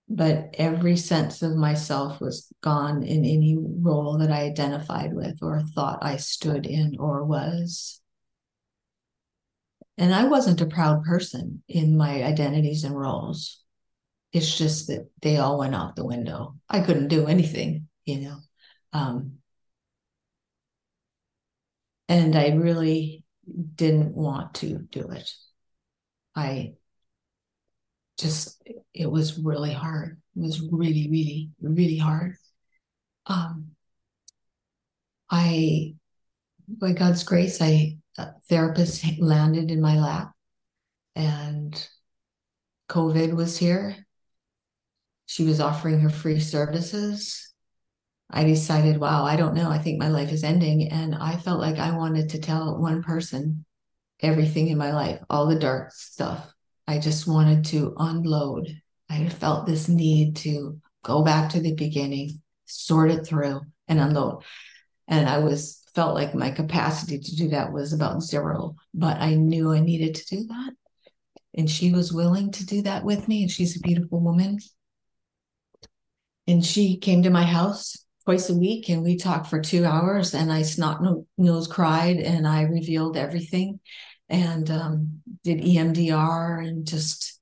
but every sense of myself was gone in any role that I identified with or thought I stood in or was. And I wasn't a proud person in my identities and roles. It's just that they all went out the window. I couldn't do anything, you know. Um, and I really didn't want to do it. I just it was really hard. It was really, really, really hard. Um, I, by God's grace, I a therapist landed in my lap, and COVID was here. She was offering her free services. I decided, wow, I don't know. I think my life is ending. And I felt like I wanted to tell one person everything in my life, all the dark stuff, I just wanted to unload. I felt this need to go back to the beginning, sort it through, and unload. And I was felt like my capacity to do that was about zero, but I knew I needed to do that. And she was willing to do that with me. And she's a beautiful woman. And she came to my house twice a week and we talked for two hours and I snot nose cried and I revealed everything and um, did EMDR and just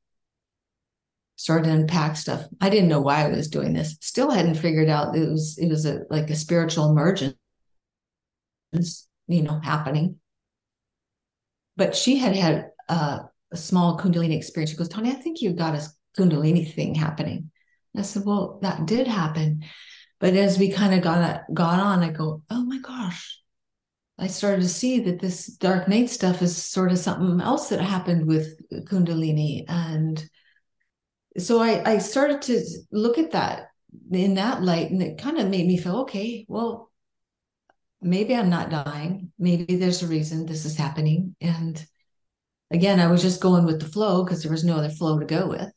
started to unpack stuff. I didn't know why I was doing this. Still hadn't figured out it was it was a like a spiritual emergence, you know, happening. But she had had a, a small Kundalini experience. She goes, Tawni, I think you've got a Kundalini thing happening. I said, Well, that did happen. But as we kind of got got on, I go, Oh my gosh. I started to see that this dark night stuff is sort of something else that happened with Kundalini. And so I, I started to look at that in that light, and it kind of made me feel, okay, well, maybe I'm not dying. Maybe there's a reason this is happening. And again, I was just going with the flow because there was no other flow to go with.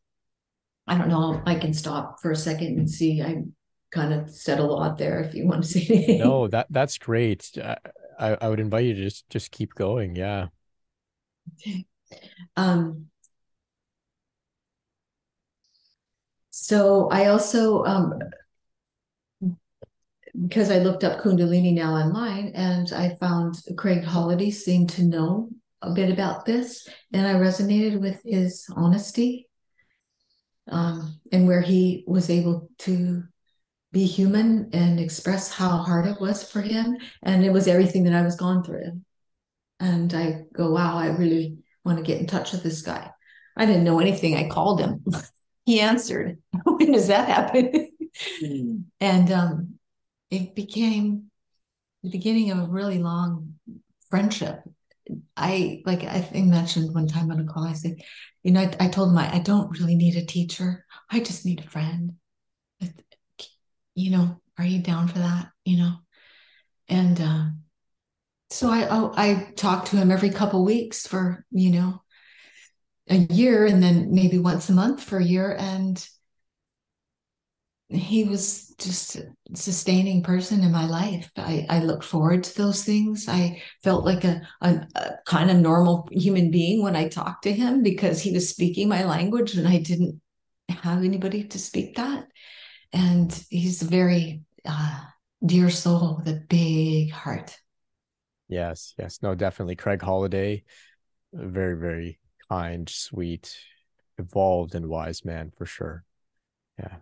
I don't know. I can stop for a second and see. I kind of said a lot there. If you want to say anything. No, that that's great. I I would invite you to just just keep going. Yeah. Okay. Um. So I also um because I looked up Kundalini now online and I found Craig Holliday seemed to know a bit about this and I resonated with his honesty um, and where he was able to be human and express how hard it was for him. And it was everything that I was going through. And I go, wow, I really want to get in touch with this guy. I didn't know anything. I called him. he answered. when does that happen? mm. And um, it became the beginning of a really long friendship. I like I think mentioned one time on a call. I said, you know, I, I told him I, I don't really need a teacher. I just need a friend. You know, are you down for that? You know, and uh, so I, I I talked to him every couple weeks for you know a year, and then maybe once a month for a year, and he was just a sustaining person in my life. I, I look forward to those things. I felt like a, a, a, kind of normal human being when I talked to him because he was speaking my language and I didn't have anybody to speak that. And he's a very uh, dear soul with a big heart. Yes, yes, no, definitely. Craig Holliday, very, very kind, sweet, evolved, and wise man for sure. Yeah.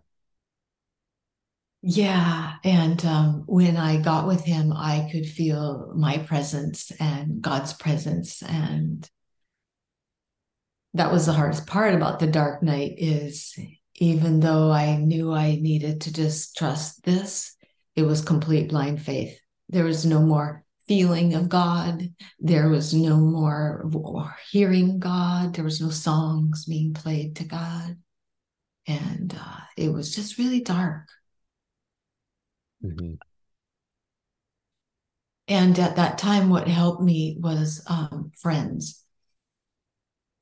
Yeah. And um, when I got with him, I could feel my presence and God's presence. And that was the hardest part about the dark night is even though I knew I needed to just trust this, it was complete blind faith. There was no more feeling of God. There was no more hearing God. There was no songs being played to God. And uh, it was just really dark. Mm-hmm. And at that time, what helped me was um, friends.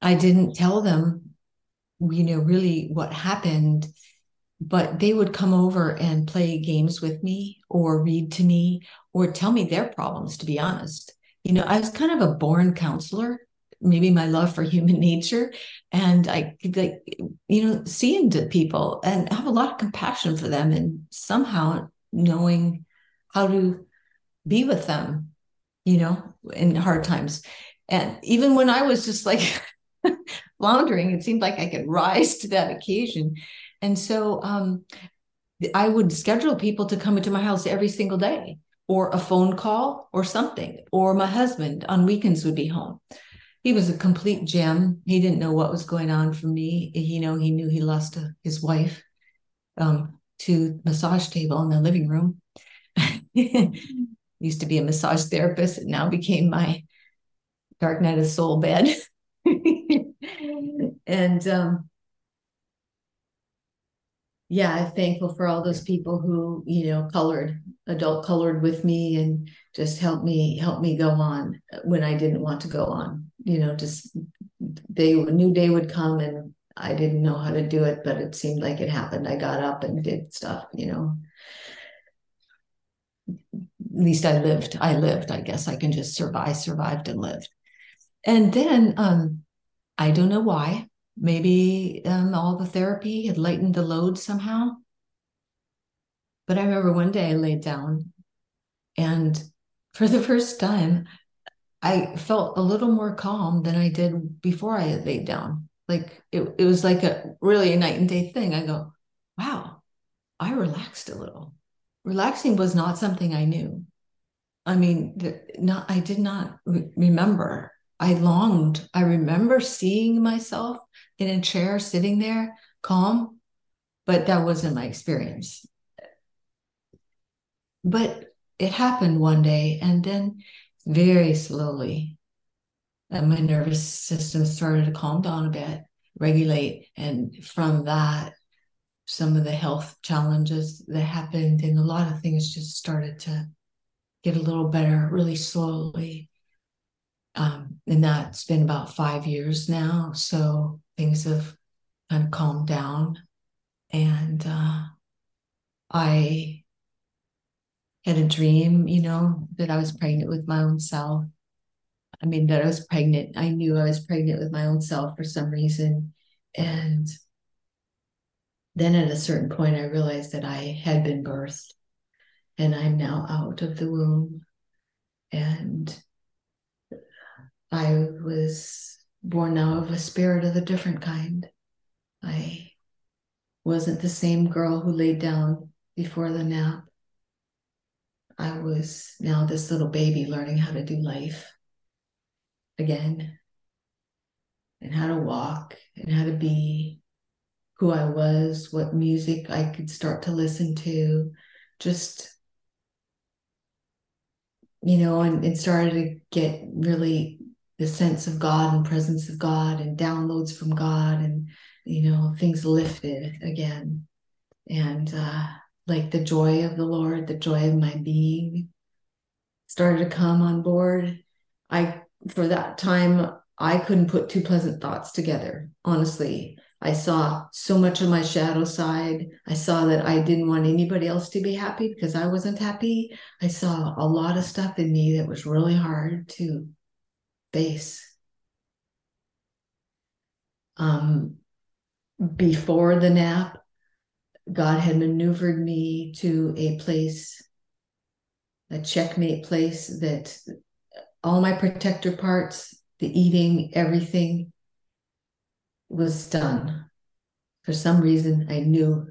I didn't tell them, you know, really what happened, but they would come over and play games with me or read to me or tell me their problems, to be honest. You know, I was kind of a born counselor, maybe my love for human nature. And I could, like, you know, see into people and have a lot of compassion for them. And somehow knowing how to be with them, you know, in hard times. And even when I was just like floundering, it seemed like I could rise to that occasion. And so um, I would schedule people to come into my house every single day, or a phone call, or something, or my husband on weekends would be home. He was a complete gem. He didn't know what was going on for me. You know, he knew he lost a, his wife. Um, to massage table in the living room. Used to be a massage therapist, and now became my dark night of soul bed. and um, yeah, I'm thankful for all those people who you know colored, adult colored with me, and just helped me help me go on when I didn't want to go on. You know, just they a new day would come, and I didn't know how to do it, but it seemed like it happened. I got up and did stuff, you know. At least I lived. I lived. I guess I can just survive. Survived and lived. And then um, I don't know why. Maybe um, all the therapy had lightened the load somehow. But I remember one day I laid down, and for the first time, I felt a little more calm than I did before I had laid down. Like it, it was like a really a night and day thing. I go, wow, I relaxed a little. Relaxing was not something I knew. I mean, not I did not re- remember. I longed. I remember seeing myself in a chair sitting there, calm, but that wasn't my experience. But it happened one day, and then very slowly, and my nervous system started to calm down a bit, regulate. And from that, some of the health challenges that happened and a lot of things just started to get a little better really slowly. Um, and that's been about five years now. So things have kind of calmed down. And uh, I had a dream, you know, that I was pregnant with my own self. I mean, that I was pregnant. I knew I was pregnant with my own self for some reason. And then at a certain point, I realized that I had been birthed and I'm now out of the womb. And I was born now of a spirit of a different kind. I wasn't the same girl who laid down before the nap. I was now this little baby learning how to do life again and how to walk and how to be who I was, what music I could start to listen to, just, you know, and, and started to get really the sense of God and presence of God and downloads from God and, you know, things lifted again. And, uh, like the joy of the Lord, the joy of my being started to come on board. I, for that time, I couldn't put two pleasant thoughts together, honestly. I saw so much of my shadow side. I saw that I didn't want anybody else to be happy because I wasn't happy. I saw a lot of stuff in me that was really hard to face. Um, before the nap, God had maneuvered me to a place, a checkmate place that all my protector parts, the eating, everything was done. For some reason, I knew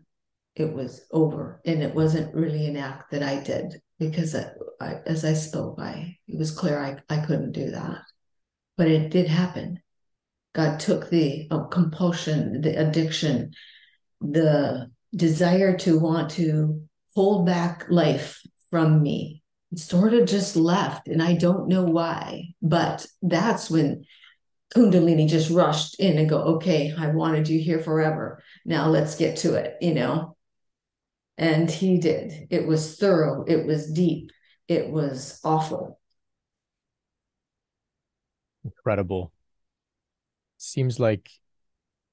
it was over, and it wasn't really an act that I did because I, I, as I spoke, I it was clear I, I couldn't do that, but it did happen. God took the uh, compulsion, the addiction, the desire to want to hold back life from me sort of just left and i don't know why but that's when kundalini just rushed in and go okay i wanted you here forever. Now let's get to it you know? And he did. It was thorough. It was deep. It was awful. Incredible. Seems like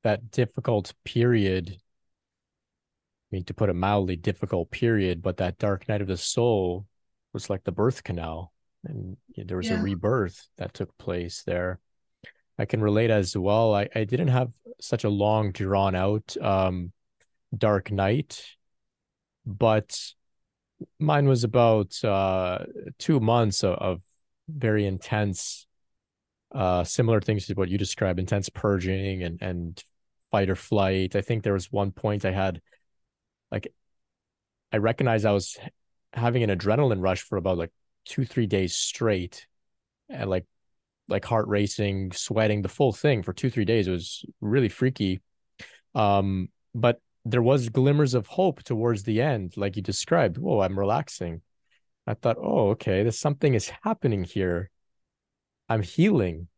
that difficult period I mean, to put it mildly, difficult period, but that dark night of the soul was like the birth canal, and there was yeah. a rebirth that took place there. I can relate as well. I, I didn't have such a long, drawn out um, dark night, but mine was about uh, two months of, of very intense, uh, similar things to what you described, intense purging and and fight or flight. I think there was one point I had like I recognized I was having an adrenaline rush for about like two, three days straight. And like like heart racing, sweating, the full thing for two, three days. It was really freaky. Um, but there was glimmers of hope towards the end, like you described. Whoa, I'm relaxing. I thought, oh, okay, there's something is happening here. I'm healing.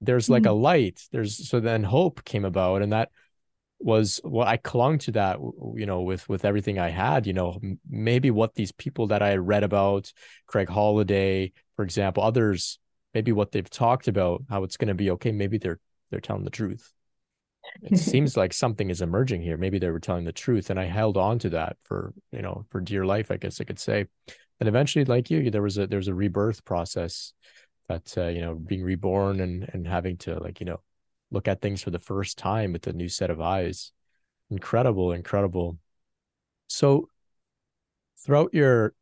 There's like mm-hmm. a light. There's so then hope came about, and that was well i clung to that you know with with everything i had you know maybe what these people that i read about craig holliday for example others maybe what they've talked about how it's going to be okay maybe they're they're telling the truth it seems like something is emerging here. Maybe they were telling the truth. And I held on to that for, you know, for dear life, I guess I could say. And eventually, like you, there was a, there was a rebirth process that, uh, you know, being reborn and, and having to like, you know, look at things for the first time with a new set of eyes. Incredible, incredible. So throughout your,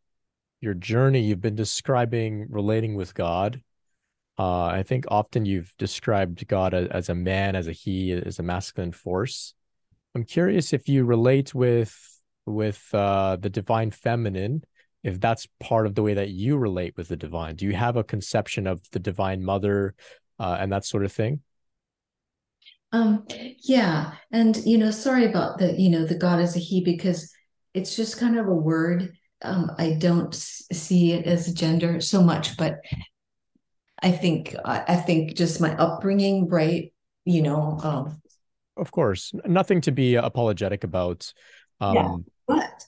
your journey, you've been describing relating with God uh, I think often you've described God as, as, a man, as a he, as a masculine force. I'm curious if you relate with with uh, the divine feminine, if that's part of the way that you relate with the divine. Do you have a conception of the divine mother uh, and that sort of thing? Um, yeah, and you know, sorry about the you know the God as a he because it's just kind of a word. Um, I don't see it as a gender so much, but I think I think just my upbringing, right? You know, um, of course, nothing to be apologetic about. Um, yeah, but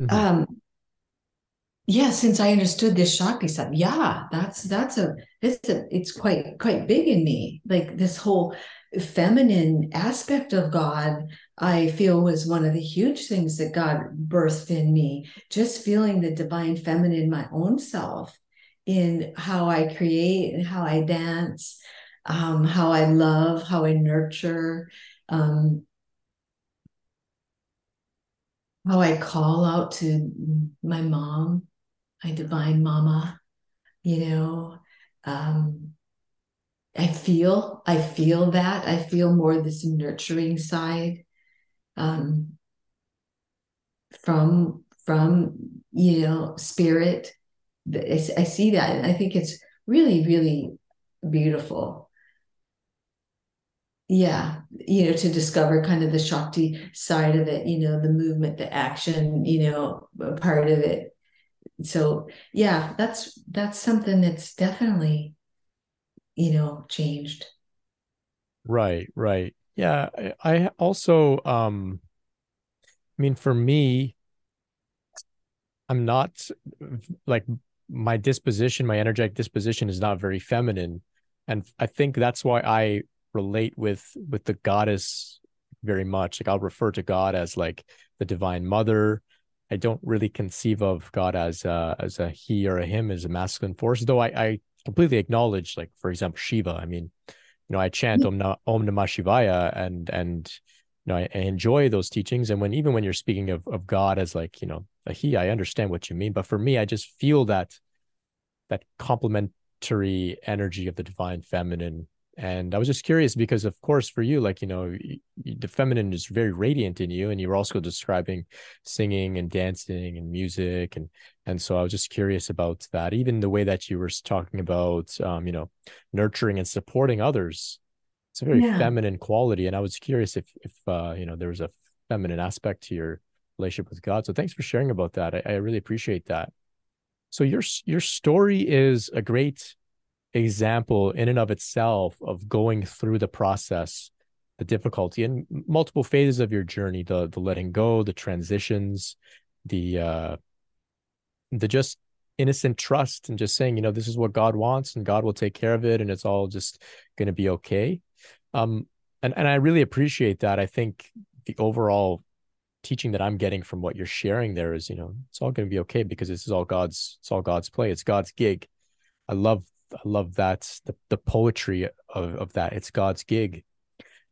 mm-hmm. um, yeah, since I understood this Shakti stuff, yeah, that's that's a it's a it's quite quite big in me. Like this whole feminine aspect of God, I feel was one of the huge things that God birthed in me. Just feeling the divine feminine, my own self, in how I create and how I dance, um, how I love, how I nurture, um, how I call out to my mom, my divine mama, you know. Um, I feel, I feel that. I feel more this nurturing side um, from from you know spirit I, I see that and I think it's really, really beautiful. Yeah, you know, to discover kind of the Shakti side of it, you know, the movement, the action, you know, part of it. So yeah, that's that's something that's definitely, you know, changed. Right, right. Yeah, I, also um I mean for me, I'm not like my disposition, my energetic disposition is not very feminine. And I think that's why I relate with with the goddess very much. Like I'll refer to God as like the divine mother. I don't really conceive of God as a, as a he or a him as a masculine force, though I, I completely acknowledge, like for example, Shiva. I mean, you know, I chant Om, Na, Om Namah Shivaya and and you know, I, I, enjoy those teachings. And when even when you're speaking of of God as like, you know, a he, I understand what you mean. But for me, I just feel that that complementary energy of the divine feminine. And I was just curious because, of course, for you, like, you know, the feminine is very radiant in you. And you were also describing singing and dancing and music. And, and so I was just curious about that. Even the way that you were talking about, um, you know, nurturing and supporting others. It's a very yeah. feminine quality. And I was curious if, if, uh, you know, there was a feminine aspect to your relationship with God. So thanks for sharing about that. I, I really appreciate that. So your your story is a great example in and of itself of going through the process, the difficulty and multiple phases of your journey, the the letting go, the transitions, the uh the just innocent trust and just saying, you know, this is what God wants and God will take care of it and it's all just going to be okay. Um and and I really appreciate that. I think the overall teaching that I'm getting from what you're sharing there is, you know, it's all going to be okay because this is all God's, it's all God's play. It's God's gig. I love, I love that the the poetry of of that. It's God's gig.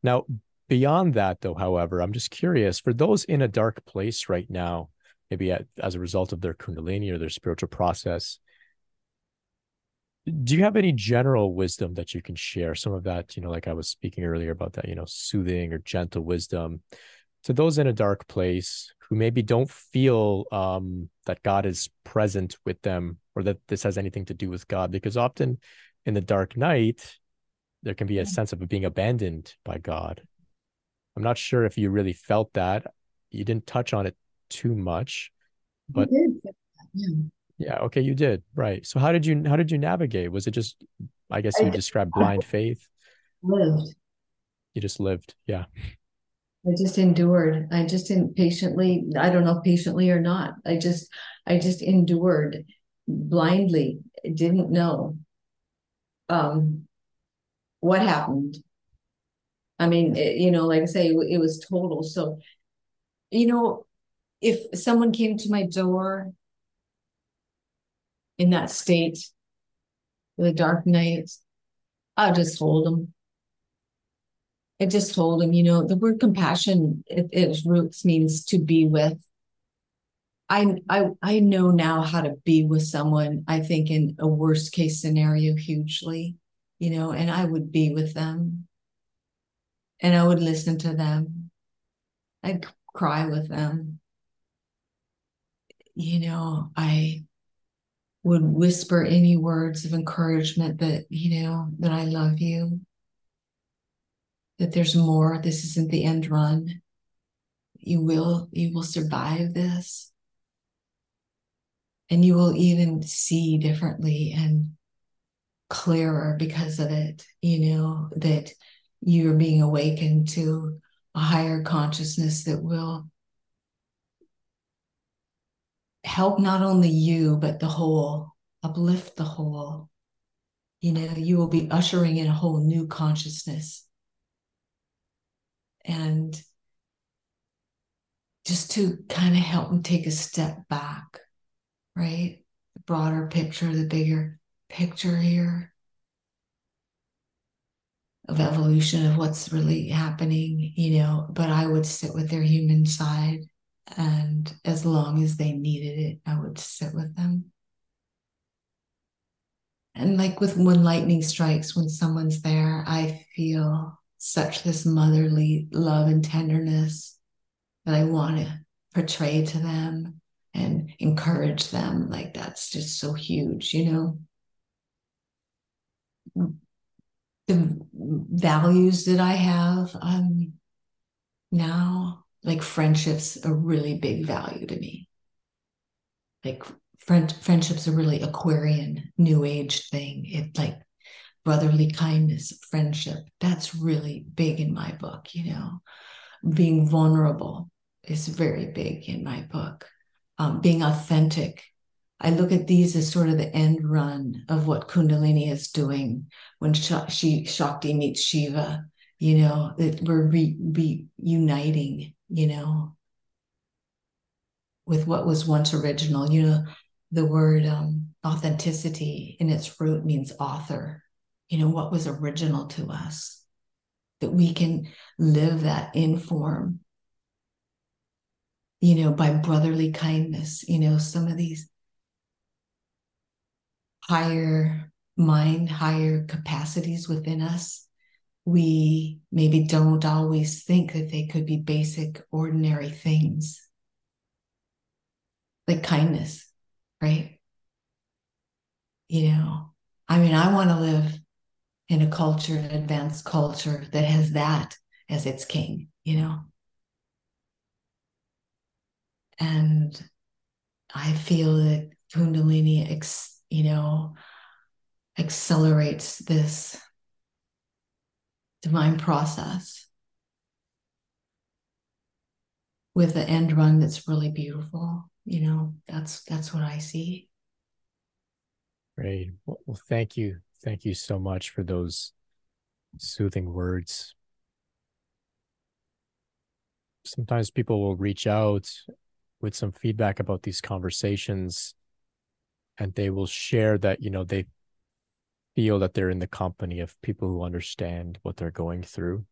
Now, beyond that, though, however, I'm just curious for those in a dark place right now, maybe at, as a result of their kundalini or their spiritual process. Do you have any general wisdom that you can share? Some of that, you know, like I was speaking earlier about that, you know, soothing or gentle wisdom to those in a dark place who maybe don't feel um, that God is present with them or that this has anything to do with God, because often in the dark night, there can be a sense of being abandoned by God. I'm not sure if you really felt that. You didn't touch on it too much, but yeah. yeah, okay, you did. Right. So how did you how did you navigate? Was it just I guess you described blind faith? Lived. You just lived. Yeah. I just endured. I just patiently, I don't know patiently or not. I just I just endured blindly, didn't know um what happened. I mean, it, you know, like I say, it, it was total. So, you know, if someone came to my door in that state a dark night, I'll just hold them. I just told him, you know, the word compassion, it, its roots means to be with. I, I I know now how to be with someone. I think in a worst case scenario, hugely, you know, and I would be with them, and I would listen to them. I'd cry with them. You know, I would whisper any words of encouragement that you know that I love you that there's more. This isn't the end run. You will, you will survive this. And you will even see differently and clearer because of it, you know, that you're being awakened to a higher consciousness that will help not only you, but the whole, uplift the whole. You know, you will be ushering in a whole new consciousness and just to kind of help them take a step back, right? The broader picture, the bigger picture here of evolution of what's really happening, you know. But I would sit with their human side, and as long as they needed it, I would sit with them. And like with when lightning strikes, when someone's there, I feel such this motherly love and tenderness that I want to portray to them and encourage them. Like that's just so huge, you know. The values that I have um, now, like friendships, a really big value to me. Like friend, friendships are really Aquarian, new age thing. It like brotherly kindness, friendship. That's really big in my book, you know. Being vulnerable is very big in my book. Um, being authentic. I look at these as sort of the end run of what Kundalini is doing when she Shakti meets Shiva. You know that we're re, reuniting. You know, with what was once original. You know, the word um, authenticity in its root means author you know, what was original to us, that we can live that in form, you know, by brotherly kindness, you know, some of these higher mind, higher capacities within us, we maybe don't always think that they could be basic, ordinary things like kindness, right? You know, I mean, I want to live in a culture, an advanced culture that has that as its king, you know? And I feel that Kundalini, ex, you know, accelerates this divine process with the end run that's really beautiful. You know, that's that's what I see. Great. Well, thank you Thank you so much for those soothing words. Sometimes people will reach out with some feedback about these conversations and they will share that, you know, they feel that they're in the company of people who understand what they're going through.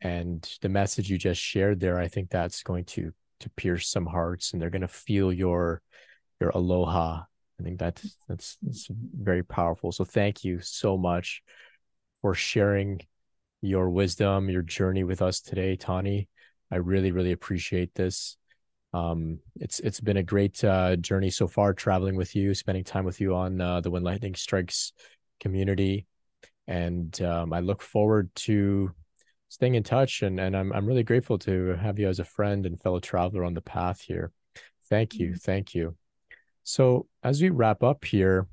And the message you just shared there, I think that's going to to pierce some hearts and they're going to feel your your aloha I think that's that's that's very powerful. So thank you so much for sharing your wisdom, your journey with us today, Tawni. I really, really appreciate this. Um, it's it's been a great uh, journey so far, traveling with you, spending time with you on uh, the When Lightning Strikes community, and um, I look forward to staying in touch. and And I'm I'm really grateful to have you as a friend and fellow traveler on the path here. Thank you, mm-hmm. thank you. So as we wrap up here,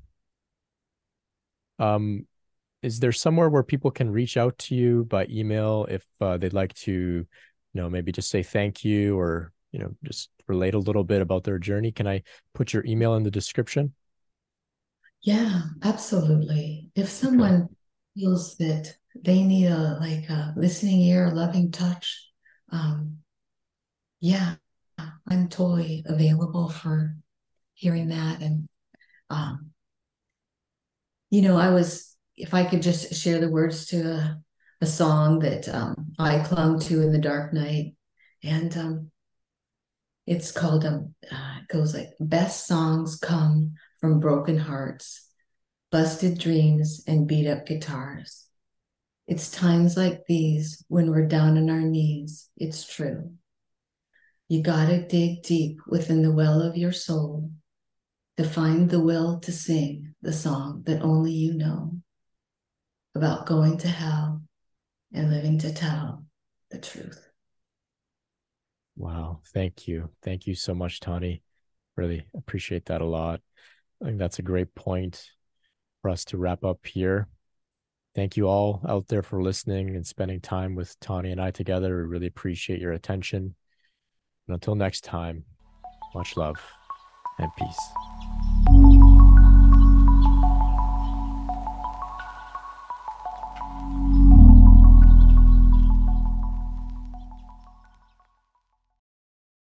um, is there somewhere where people can reach out to you by email if uh, they'd like to, you know, maybe just say thank you or you know just relate a little bit about their journey? Can I put your email in the description? Yeah, absolutely. If someone okay. feels that they need a like a listening ear, a loving touch. Um, yeah, I'm totally available for hearing that. And um, you know, I was if I could just share the words to a, a song that um, I clung to in the dark night, and um, it's called um, uh, it goes like best songs come from broken hearts, busted dreams, and beat up guitars. It's times like these when we're down on our knees. It's true. You gotta dig deep within the well of your soul to find the will to sing the song that only you know about going to hell and living to tell the truth. Wow. Thank you. Thank you so much, Tawni. Really appreciate that a lot. I think that's a great point for us to wrap up here. Thank you all out there for listening and spending time with Tawni and I together. We really appreciate your attention. And until next time, much love and peace.